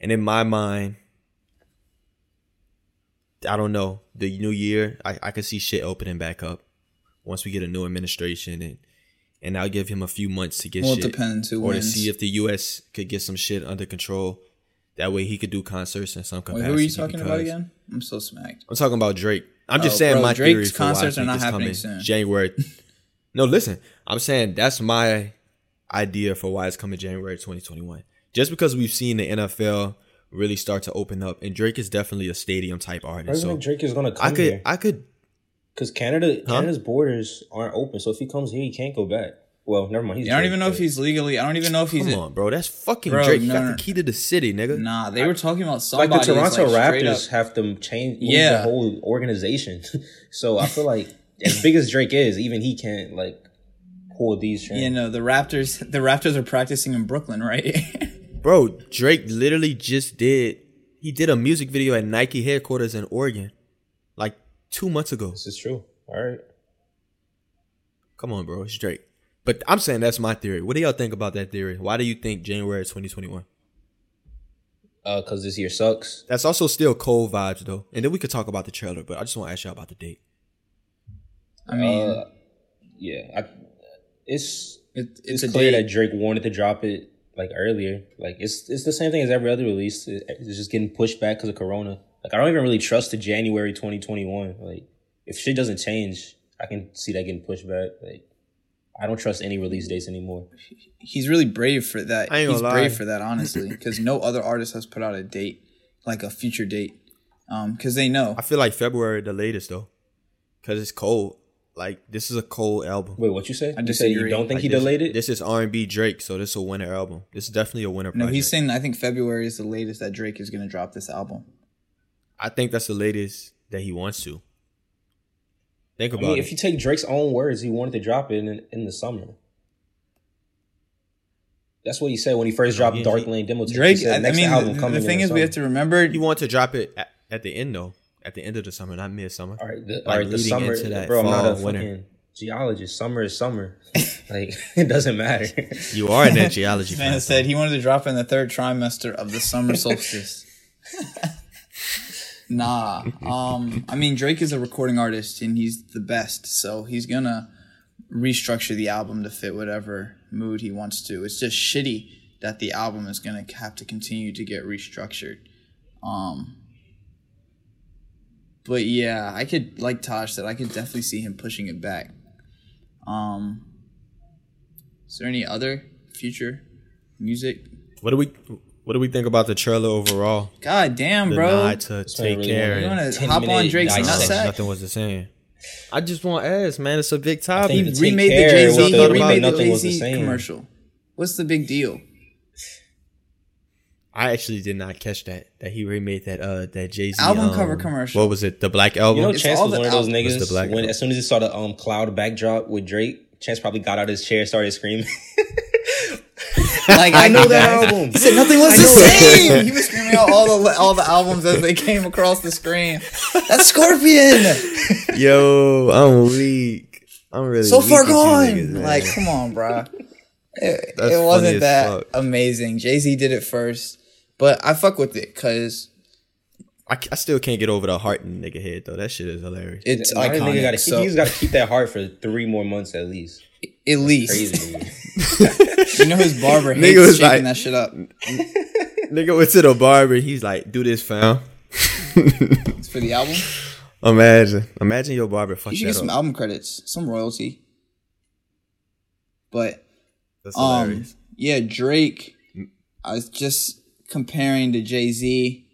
Speaker 2: And in my mind, I don't know. The new year, I, I could see shit opening back up once we get a new administration and and I'll give him a few months to get
Speaker 4: Well, it
Speaker 2: shit.
Speaker 4: depends who
Speaker 2: or to see if the US could get some shit under control. That way he could do concerts in some
Speaker 4: Wait,
Speaker 2: capacity.
Speaker 4: who are you talking about again? I'm so smacked.
Speaker 2: I'm talking about Drake. I'm just
Speaker 4: Oh,
Speaker 2: saying
Speaker 4: bro,
Speaker 2: my
Speaker 4: Drake's
Speaker 2: theory for why
Speaker 4: concerts are not happening
Speaker 2: coming
Speaker 4: soon.
Speaker 2: January. no, listen. I'm saying that's my idea for why it's coming January 2021. Just because we've seen the NFL really start to open up, and Drake is definitely a stadium type artist.
Speaker 3: President
Speaker 2: So
Speaker 3: Drake is gonna come
Speaker 2: I could,
Speaker 3: here
Speaker 2: I could.
Speaker 3: Because Canada,
Speaker 2: Huh?
Speaker 3: Canada's borders aren't open. So if he comes here, he can't go back. Well, never mind. He's
Speaker 4: Yeah, I don't even know if he's legally. I don't even know if he's.
Speaker 2: Come on, bro. That's fucking
Speaker 4: Bro,
Speaker 2: Drake. You
Speaker 4: no,
Speaker 2: got
Speaker 4: no.
Speaker 2: the key to the city, nigga.
Speaker 4: Nah, they were talking about somebody.
Speaker 3: like the Toronto
Speaker 4: like,
Speaker 3: Raptors
Speaker 4: up-
Speaker 3: have to change
Speaker 4: Yeah.
Speaker 3: the whole organization. so I feel like as big as Drake is, even he can't like pull these strings.
Speaker 4: You know, the Raptors. The Raptors are practicing in Brooklyn, right?
Speaker 2: Bro, Drake literally just did. He did a music video at Nike headquarters in Oregon, like two months ago.
Speaker 3: This is true. All right.
Speaker 2: Come on, bro. It's Drake. But I'm saying that's my theory. What do y'all think about that theory? Why do you think January 2021?
Speaker 3: Uh, cause this year sucks.
Speaker 2: That's also still cold vibes though. And then we could talk about the trailer, but I just want to ask y'all about the date.
Speaker 4: I mean,
Speaker 3: Uh, yeah, I, it's
Speaker 4: it,
Speaker 3: it's,
Speaker 4: it's, a
Speaker 3: clear
Speaker 4: date.
Speaker 3: that Drake wanted to drop it like earlier. Like it's it's the same thing as every other release. It- It's just getting pushed back because of Corona. Like I don't even really trust the January 2021. Like if shit doesn't change, I can see that getting pushed back. Like I don't trust any release dates anymore.
Speaker 4: He's really brave for that.
Speaker 2: I ain't
Speaker 4: He's
Speaker 2: gonna
Speaker 4: brave for that, honestly, because no other artist has put out a date like a future date. Um, because they know.
Speaker 2: I feel like February the latest though, because it's cold. Like this is a cold album.
Speaker 3: Wait, what you say?
Speaker 4: I
Speaker 3: you say you don't think
Speaker 2: Like,
Speaker 3: he
Speaker 2: this,
Speaker 3: delayed it?
Speaker 2: This is R and B Drake, so this is a winter album. This is definitely a winter
Speaker 4: No,
Speaker 2: project.
Speaker 4: he's saying I think February is the latest that Drake is gonna drop this album.
Speaker 2: I think that's the latest that he wants to. Think
Speaker 3: I
Speaker 2: about
Speaker 3: mean,
Speaker 2: it.
Speaker 3: if you take Drake's own words, he wanted to drop it in in the summer. That's what he said when he first dropped
Speaker 2: Yeah,
Speaker 3: Dark
Speaker 2: he-
Speaker 3: Lane Demo. Tape. He
Speaker 4: Drake,
Speaker 3: said,
Speaker 4: I, I mean,
Speaker 3: album
Speaker 4: the,
Speaker 3: coming
Speaker 4: the
Speaker 3: in
Speaker 4: thing
Speaker 3: the
Speaker 4: is, we have to remember.
Speaker 2: he wanted to drop it at, at the end though, at the end of the summer, not mid summer.
Speaker 3: All right, the,
Speaker 2: Like,
Speaker 3: all right, the summer,
Speaker 2: into that
Speaker 3: bro. I'm not a
Speaker 2: fall, winter.
Speaker 3: fucking geologist. Summer is summer. like it doesn't matter.
Speaker 2: You are in that geology
Speaker 4: Man
Speaker 2: class.
Speaker 4: said he wanted to drop in the third trimester of the summer solstice. Nah, um, I mean Drake is a recording artist and he's the best, so he's gonna restructure the album to fit whatever mood he wants to. It's just shitty that the album is gonna have to continue to get restructured. Um, but yeah, I could like Tosh said, I could definitely see him pushing it back. Um, is there any other future music?
Speaker 2: What do we What do we think about the trailer overall?
Speaker 4: God damn,
Speaker 2: The
Speaker 4: bro.
Speaker 2: nod to take
Speaker 3: really
Speaker 2: care.
Speaker 3: wanted
Speaker 4: You want to hop on Drake's
Speaker 3: dissection.
Speaker 4: nutsack?
Speaker 2: Nothing was the same. I just want to ask, man. It's a big topic.
Speaker 4: He remade the Jay Z. He
Speaker 2: thought about
Speaker 4: remade the
Speaker 3: nothing
Speaker 4: Jay
Speaker 3: was the
Speaker 4: Z
Speaker 3: same.
Speaker 4: commercial. What's the big deal?
Speaker 2: I actually did not catch that. That he remade that uh that Jay Z
Speaker 4: Album cover commercial.
Speaker 2: What was it? The Black Album.
Speaker 3: You know, Chance was one of those
Speaker 4: albums.
Speaker 3: niggas.
Speaker 2: The black
Speaker 3: when
Speaker 2: album.
Speaker 3: as soon as he saw the um cloud backdrop with Drake, Chance probably got out of his chair, started screaming.
Speaker 4: Like I know that
Speaker 3: album.
Speaker 4: He said nothing was the same. He was screaming out all the all the albums as they came across the screen. That's Scorpion.
Speaker 2: Yo, I'm weak. I'm really
Speaker 4: so
Speaker 2: weak
Speaker 4: far gone.
Speaker 2: niggas,
Speaker 4: like, come on, bro. It,
Speaker 2: That's
Speaker 4: it wasn't that
Speaker 2: fuck.
Speaker 4: amazing. Jay Z did it first, but I fuck with it because
Speaker 2: I, I still can't get over the heart in nigga head though. That shit is hilarious.
Speaker 4: it's
Speaker 3: Why the nigga
Speaker 4: iconic.
Speaker 3: gotta,
Speaker 4: so
Speaker 3: he's got to keep that heart for three more months at least.
Speaker 4: at least
Speaker 3: Crazy. dude.
Speaker 4: You know his barber
Speaker 2: Nigga
Speaker 4: hates
Speaker 2: was
Speaker 4: shaking
Speaker 2: like-
Speaker 4: that shit up.
Speaker 2: nigga went to the barber. He's like, "Do this, fam."
Speaker 4: It's for the album.
Speaker 2: Imagine, imagine your barber fucked
Speaker 4: You should get some album credits, some royalty. But
Speaker 2: That's
Speaker 4: um,
Speaker 2: hilarious.
Speaker 4: yeah, Drake. I was just comparing to Jay Z.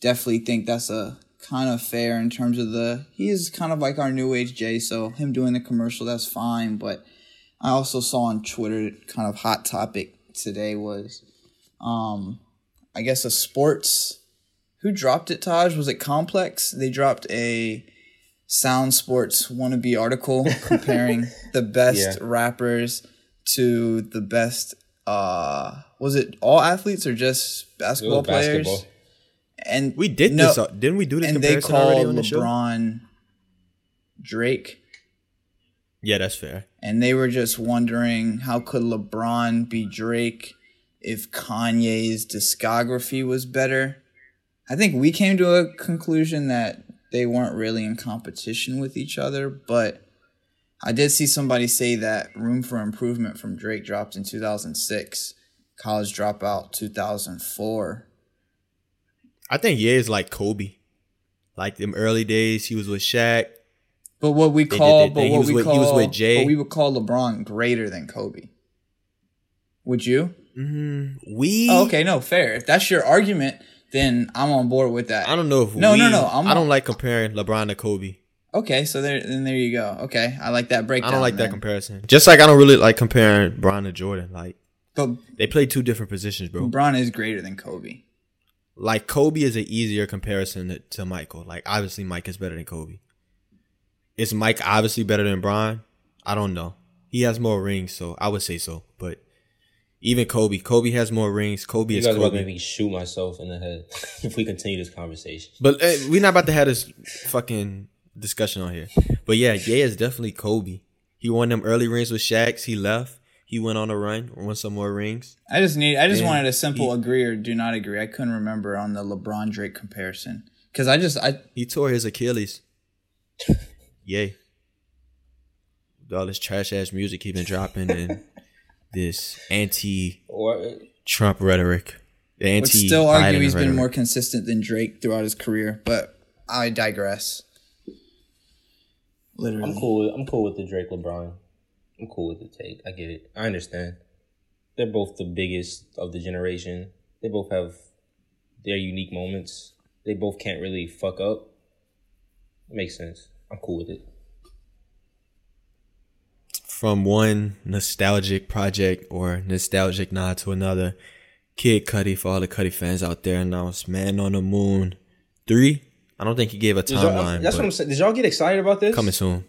Speaker 4: Definitely think that's a kind of fair in terms of the. He is kind of like our new age Jay, so him doing the commercial that's fine. But I also saw on Twitter kind of hot topic today was, um, I guess a sports. Who dropped it? Taj was it Complex? They dropped a Sound Sports wannabe article comparing the best
Speaker 3: Yeah.
Speaker 4: rappers to the best. uh Was it all athletes or just basketball players?
Speaker 3: basketball.
Speaker 4: And
Speaker 2: We did
Speaker 4: no,
Speaker 2: this. uh, Didn't we do this
Speaker 4: and they
Speaker 2: comparison already
Speaker 4: called
Speaker 2: on the show?
Speaker 4: LeBron Drake,
Speaker 2: Yeah, that's fair.
Speaker 4: And they were just wondering how could LeBron be Drake if Kanye's discography was better. I think we came to a conclusion that they weren't really in competition with each other, but I did see somebody say that Room for Improvement from Drake dropped in 2006, College Dropout 2004.
Speaker 2: I think yeah is like Kobe. Like them early days, he was with Shaq.
Speaker 4: But what we call,
Speaker 2: their
Speaker 4: but what we
Speaker 2: with-
Speaker 4: call,
Speaker 2: he was with Jay.
Speaker 4: but we would call LeBron greater than Kobe. Would you? Mm-hmm.
Speaker 2: We.
Speaker 4: Oh, okay, no, fair. If that's your argument, then I'm on board with that.
Speaker 2: I don't know if
Speaker 4: No,
Speaker 2: we,
Speaker 4: no, no, I'm-
Speaker 2: I don't like comparing LeBron to Kobe.
Speaker 4: Okay, so there, then there you go. Okay, I like that breakdown.
Speaker 2: I don't like that comparison. Just like I don't really like comparing Bron to Jordan. Like
Speaker 4: But
Speaker 2: they play two different positions, bro.
Speaker 4: LeBron is greater than Kobe.
Speaker 2: Like Kobe is an easier comparison to, to Michael. Like obviously Mike is better than Kobe. Is Mike obviously better than Bron? I don't know. He has more rings, so I would say so. But even Kobe, Kobe has more rings. Kobe
Speaker 3: You
Speaker 2: is
Speaker 3: guys about to make me shoot myself in the head if we continue this conversation.
Speaker 2: But uh, we're not about to have this fucking discussion on here. But yeah, Ye is definitely Kobe. He He won them early rings with Shaqs. He left. He went on a run, won some more rings.
Speaker 4: I just need. I just
Speaker 2: Yeah.
Speaker 4: wanted a simple
Speaker 2: He-
Speaker 4: agree or do not agree. I couldn't remember on the LeBron Drake comparison because I just I
Speaker 2: He tore his Achilles. Yay. All this trash ass music he been dropping and this anti Trump rhetoric. The
Speaker 4: would
Speaker 2: anti
Speaker 4: still argue
Speaker 2: Biden
Speaker 4: he's been more consistent than Drake throughout his career. But I digress. Literally,
Speaker 3: I'm cool. With, I'm cool with the Drake LeBron. I'm cool with the take. I get it. I understand. They're both the biggest of the generation. They both have their unique moments. They both can't really fuck up. makes sense. I'm cool with it.
Speaker 2: From one nostalgic project or nostalgic nod to another, Kid Cudi for all the Cudi fans out there announced Man on the Moon 3. I don't think he gave a
Speaker 3: Did
Speaker 2: timeline.
Speaker 3: that's what I'm saying. Did y'all get excited about this?
Speaker 2: coming soon.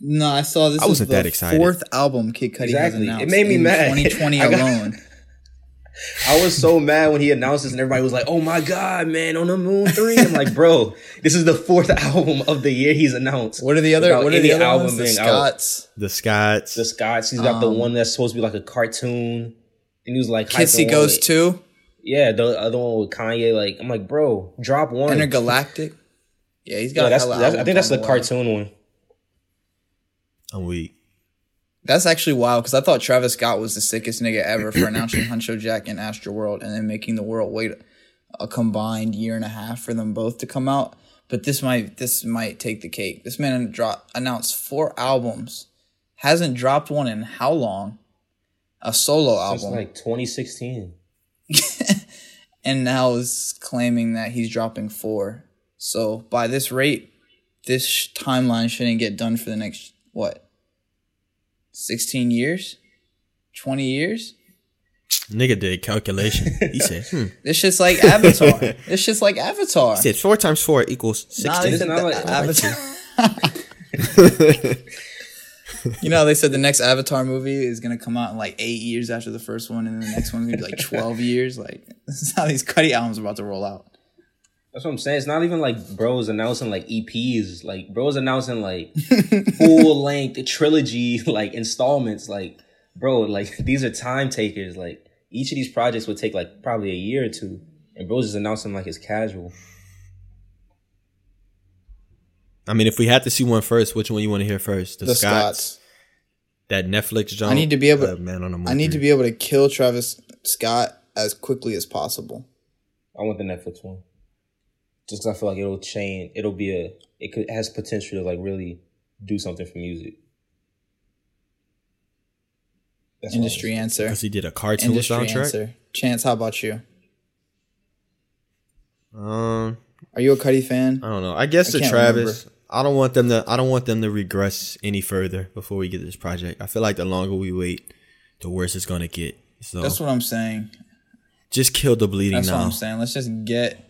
Speaker 4: no, I saw this.
Speaker 2: I wasn't
Speaker 4: the
Speaker 2: that excited.
Speaker 4: Fourth album Kid Cudi
Speaker 3: Exactly.
Speaker 4: has
Speaker 3: It
Speaker 4: announced.
Speaker 3: made me
Speaker 4: in
Speaker 3: mad.
Speaker 4: 2020 alone.
Speaker 3: I was so mad when he announced this and everybody was like, "Oh my god, man, on the Moon 3. I'm like, "Bro, this is the fourth album of the year he's announced."
Speaker 4: What are the other?
Speaker 3: Without
Speaker 4: What are the other
Speaker 3: album
Speaker 4: ones? The
Speaker 3: being out.
Speaker 4: Scotts,
Speaker 2: The Scotts.
Speaker 3: The Scotts. He's got the
Speaker 4: Um,
Speaker 3: one that's supposed to be like a cartoon, and he was like,
Speaker 4: Kitsy
Speaker 3: hyping
Speaker 4: Goes
Speaker 3: one
Speaker 4: Two,
Speaker 3: Yeah, the other one with Kanye. Like, I'm like, bro, drop one.
Speaker 4: Entergalactic. Yeah, he's got.
Speaker 3: Yeah, that's, that's I think that's
Speaker 4: on
Speaker 3: the
Speaker 4: way.
Speaker 3: cartoon one.
Speaker 2: I'm weak.
Speaker 4: That's actually wild because I thought Travis Scott was the sickest nigga ever for announcing Huncho Jack and Astro World and then making the world wait a combined year and a half for them both to come out. But this might this might take the cake. This man drop, announced four albums, hasn't dropped one in how long? A solo
Speaker 3: Since
Speaker 4: album,
Speaker 3: like 2016.
Speaker 4: and now is claiming that he's dropping four. So by this rate, this sh- timeline shouldn't get done for the next what? Sixteen years, twenty years.
Speaker 2: Nigga did calculation. He said, hmm.
Speaker 4: This shit's like Avatar. this shit's like Avatar.
Speaker 2: He said four times four equals
Speaker 4: Nah,
Speaker 2: 16.
Speaker 4: they said
Speaker 3: Not like-
Speaker 4: Avatar. you know, they said the next Avatar movie is gonna come out in like eight years after the first one, and then the next one's gonna be like twelve years. Like this is how these Cudi albums are about to roll out.
Speaker 3: That's what I'm saying. It's not even like bros announcing like EPs. Like bros announcing like full length trilogy like installments. Like bro, like these are time takers. Like each of these projects would take like probably a year or two, and bros just announcing like it's casual.
Speaker 2: I mean, if we had to see one first, which one you want to hear first? The,
Speaker 4: The
Speaker 2: Scotts,
Speaker 4: Scotts.
Speaker 2: that Netflix jump.
Speaker 4: I need to be able-
Speaker 2: uh, Man on the Moon.
Speaker 4: I need to be able to kill Travis Scott as quickly as possible.
Speaker 3: I want the Netflix one, just because I feel like it'll change. It'll be a. It could it has potential to like really do something for music. That's
Speaker 4: Industry answer.
Speaker 2: because he did a cartoon
Speaker 4: Industry
Speaker 2: soundtrack.
Speaker 4: answer. Chance, how about you?
Speaker 2: Um,
Speaker 4: Are you a Cudi fan?
Speaker 2: I don't know. I guess
Speaker 4: I
Speaker 2: to
Speaker 4: can't
Speaker 2: Travis, I don't want them to. I don't want them to regress any further before we get this project. I feel like the longer we wait, the worse it's gonna get. So
Speaker 4: That's what I'm saying.
Speaker 2: just kill the bleeding
Speaker 4: That's
Speaker 2: now.
Speaker 4: what I'm saying. Let's just get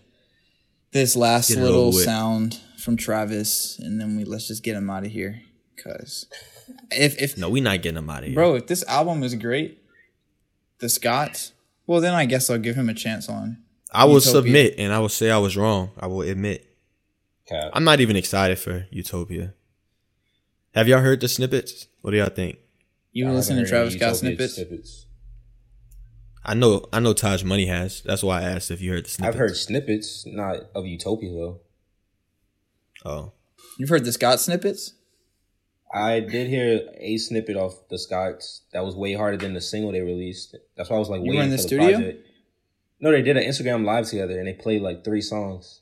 Speaker 4: this last
Speaker 2: Get
Speaker 4: little sound from Travis, and then we let's just get him out of here. Cause if if
Speaker 2: No, we not getting him out of here,
Speaker 4: bro, if this album is great, the Scotts, well then I guess I'll give him a chance on.
Speaker 2: I will
Speaker 4: Utopia.
Speaker 2: submit and I will say I was wrong. I will admit.
Speaker 3: Cap.
Speaker 2: I'm not even excited for Utopia. Have y'all heard the snippets? What do y'all think?
Speaker 4: You
Speaker 3: I
Speaker 4: been listening to Travis Scott
Speaker 3: Utopia
Speaker 4: snippets?
Speaker 2: I know I know Taj Money has. That's why I asked if you heard the snippets.
Speaker 3: I've heard snippets, not of Utopia though.
Speaker 2: Oh.
Speaker 4: You've heard the Scott snippets?
Speaker 3: I did hear a snippet off the Scotts that was way harder than the single they released. That's why I was like,
Speaker 4: You were
Speaker 3: waiting
Speaker 4: in the
Speaker 3: for
Speaker 4: studio?
Speaker 3: project. No, they did an Instagram live together and they played like three songs.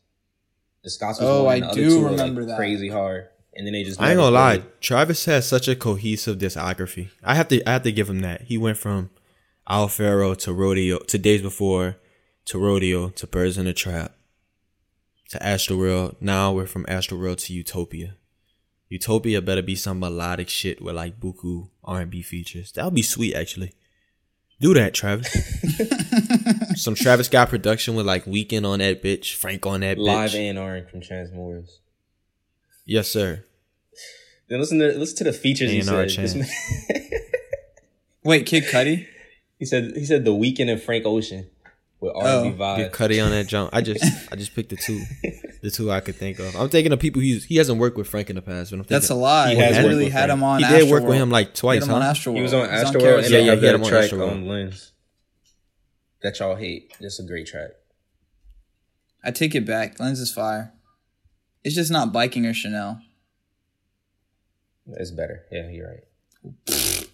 Speaker 3: The Scotts was
Speaker 4: Oh,
Speaker 3: one,
Speaker 4: I
Speaker 3: and the other
Speaker 4: do
Speaker 3: two were,
Speaker 4: remember
Speaker 3: like,
Speaker 4: that.
Speaker 3: crazy hard, and then they just.
Speaker 2: I ain't gonna lie. Travis has such a cohesive discography. I have to I have to give him that. He went from Owl Pharaoh to Rodeo to Days Before to Rodeo to Birds in a Trap to Astroworld. Now we're from Astroworld to Utopia. Utopia better be some melodic shit with like buku R and B features. That would be sweet actually. Do that, Travis. some Travis Scott production with like Weeknd on that bitch, Frank on that
Speaker 3: Live
Speaker 2: bitch.
Speaker 3: A and R from Transmores.
Speaker 2: yes, sir.
Speaker 3: Then listen to listen to the features he
Speaker 2: A&R
Speaker 3: said.
Speaker 2: Chance.
Speaker 4: Wait, Kid Cudi?
Speaker 3: He said he said the Weeknd and Frank Ocean. with R&B
Speaker 4: Oh.
Speaker 2: Get
Speaker 3: vibes.
Speaker 2: Cudi on that jump. I just I just picked the two, the two I could think of. I'm thinking of people he's he hasn't worked with Frank in the past, but I'm thinking
Speaker 4: That's a lie.
Speaker 3: He
Speaker 4: He,
Speaker 3: has worked
Speaker 4: literally had him on.
Speaker 2: He did work with him like twice,
Speaker 4: him on
Speaker 2: huh?
Speaker 4: Astroworld.
Speaker 3: He was on
Speaker 4: He's
Speaker 3: Astroworld and
Speaker 2: Yeah, yeah, he had him
Speaker 3: that
Speaker 2: on
Speaker 3: track
Speaker 2: Astroworld.
Speaker 3: on Lens that y'all hate. It's a great track.
Speaker 4: I take it back. Lens is fire. It's just not biking or Chanel.
Speaker 3: It's better. Yeah, you're right.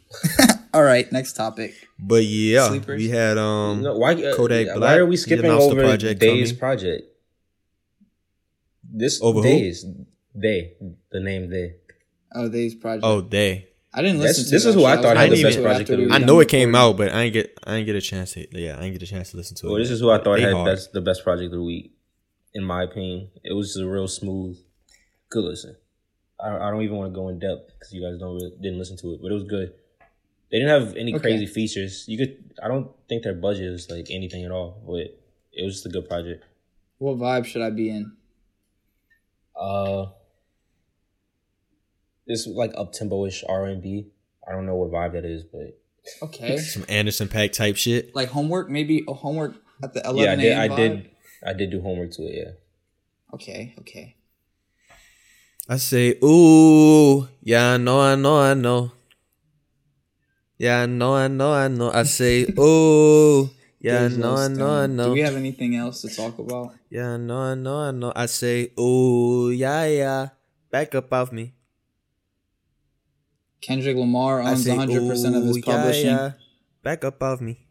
Speaker 4: All right, next topic.
Speaker 2: But yeah,
Speaker 4: Sleepers?
Speaker 2: we had um
Speaker 3: No, why, uh,
Speaker 2: Kodak
Speaker 3: why
Speaker 2: Black,
Speaker 3: are we skipping
Speaker 2: announced the
Speaker 3: over
Speaker 2: project
Speaker 3: Days
Speaker 2: coming.
Speaker 3: project? This
Speaker 2: Over who?
Speaker 3: Days, they, the name Day.
Speaker 4: Oh, Day's project.
Speaker 2: oh Day.
Speaker 4: I didn't
Speaker 3: That's-
Speaker 4: listen to
Speaker 3: this is who I thought
Speaker 4: was
Speaker 2: had the
Speaker 4: listening
Speaker 2: best
Speaker 3: project of the
Speaker 4: we
Speaker 3: week.
Speaker 2: I know it came out, but I ain't get I ain't get a chance to yeah I ain't get a chance to listen to it.
Speaker 3: Well, this is who I thought
Speaker 2: They
Speaker 3: had
Speaker 2: hard.
Speaker 3: best, the best project of the week, in my opinion. It was a real smooth, good listen. I, I don't even want to go in depth because you guys don't really, didn't listen to it, but it was good. They didn't have any
Speaker 4: Okay.
Speaker 3: crazy features. You could I don't think their budget is like anything at all, but it was just a good project.
Speaker 4: What vibe should I be in?
Speaker 3: Uh, it's like up tempo-ish R and B. I don't know what vibe that is, but
Speaker 4: Okay.
Speaker 2: Some Anderson .Paak type shit.
Speaker 4: like homework, maybe a homework at the
Speaker 3: yeah, I
Speaker 4: 11
Speaker 3: did.
Speaker 4: a.m.
Speaker 3: I did. I did do homework to it. Yeah.
Speaker 4: Okay, okay.
Speaker 2: I say, ooh, yeah, I know, I know, I know. Yeah, I know, I know, I know. I say, ooh, yeah, I know, I know, I know.
Speaker 4: Do we have anything else to talk about?
Speaker 2: Yeah, I know, I know, I know. I say, ooh, yeah, yeah. Back up off me.
Speaker 4: Kendrick Lamar owns
Speaker 2: say,
Speaker 4: 100% of his publishing.
Speaker 2: Yeah, yeah. Back up off me.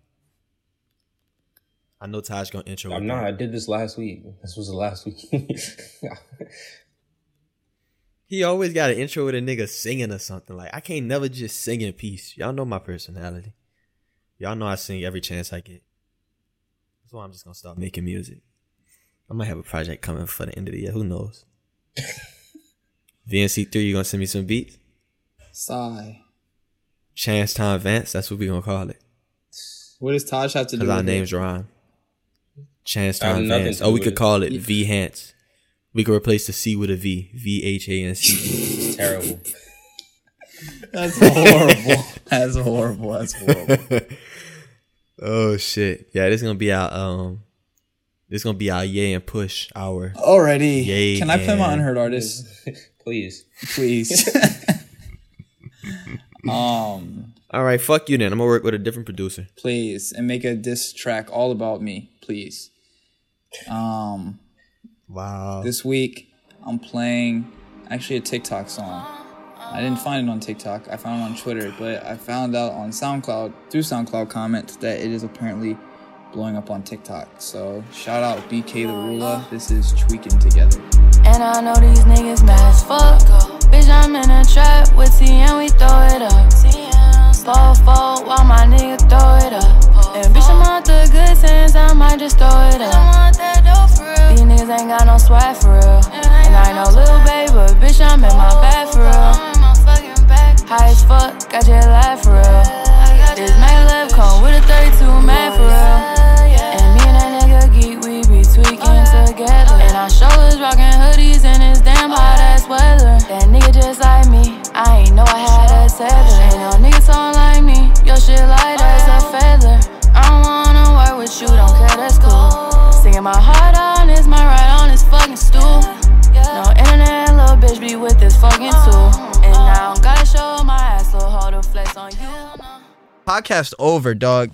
Speaker 2: I know Taj gonna intro.
Speaker 3: I'm not.
Speaker 2: that.
Speaker 3: I did this last week. This was the last week.
Speaker 2: He always got an intro with a nigga singing or something. Like I can't never just sing in peace. Y'all know my personality. Y'all know I sing every chance I get. That's why I'm just gonna start making music. I might have a project coming for the end of the year. Who knows? VNC three, you gonna send me some beats?
Speaker 4: Sigh.
Speaker 2: Chance Time Vance, that's what we gonna call it.
Speaker 4: What does Taj have to do
Speaker 2: Cause our names
Speaker 4: it?
Speaker 2: rhyme. Chance Time Vance. Oh, we could
Speaker 3: it.
Speaker 2: call it V Hance. We could replace the C with a V. V H A N C.
Speaker 3: Terrible.
Speaker 4: That's horrible. That's horrible. That's horrible.
Speaker 2: Oh shit. Yeah, this is gonna be our um this is gonna be our yay and push hour.
Speaker 4: Already.
Speaker 2: Yay,
Speaker 4: Can I play my unheard artist,
Speaker 3: Please.
Speaker 4: please? um,
Speaker 2: All right, fuck you then. I'm gonna work with a different producer.
Speaker 4: please, and make a diss track all about me, please. Um,
Speaker 2: Wow.
Speaker 4: this week I'm playing actually a TikTok song. I didn't find it on TikTok. I found it on Twitter, but I found out on SoundCloud through SoundCloud comments that it is apparently blowing up on TikTok. So shout out BK the Ruler. This is tweaking together.
Speaker 6: And I know these niggas mad as fuck. Bitch, I'm in a trap with T and we throw it up. Slow fold while my nigga throw it up. And bitch, I'm out the good sense, I might just throw it up. Niggas ain't got no swag for real. And I ain't no little baby, but bitch, I'm in my bag for real. High as fuck, got your life for real. This Mac left come with a 32 man for real. And me and that nigga geek, we be tweaking together. And our shoulders rocking hoodies in this damn hot ass weather. That nigga just like me, I ain't know I had a tether. Ain't no nigga tall like me, your shit light as a feather. I don't wanna work with you, don't care, that's cool. Singing my heart out, fucking stool. No internet, little bitch be with this fucking tool. And gotta show my hoe to flex on you.
Speaker 7: Podcast over, dog.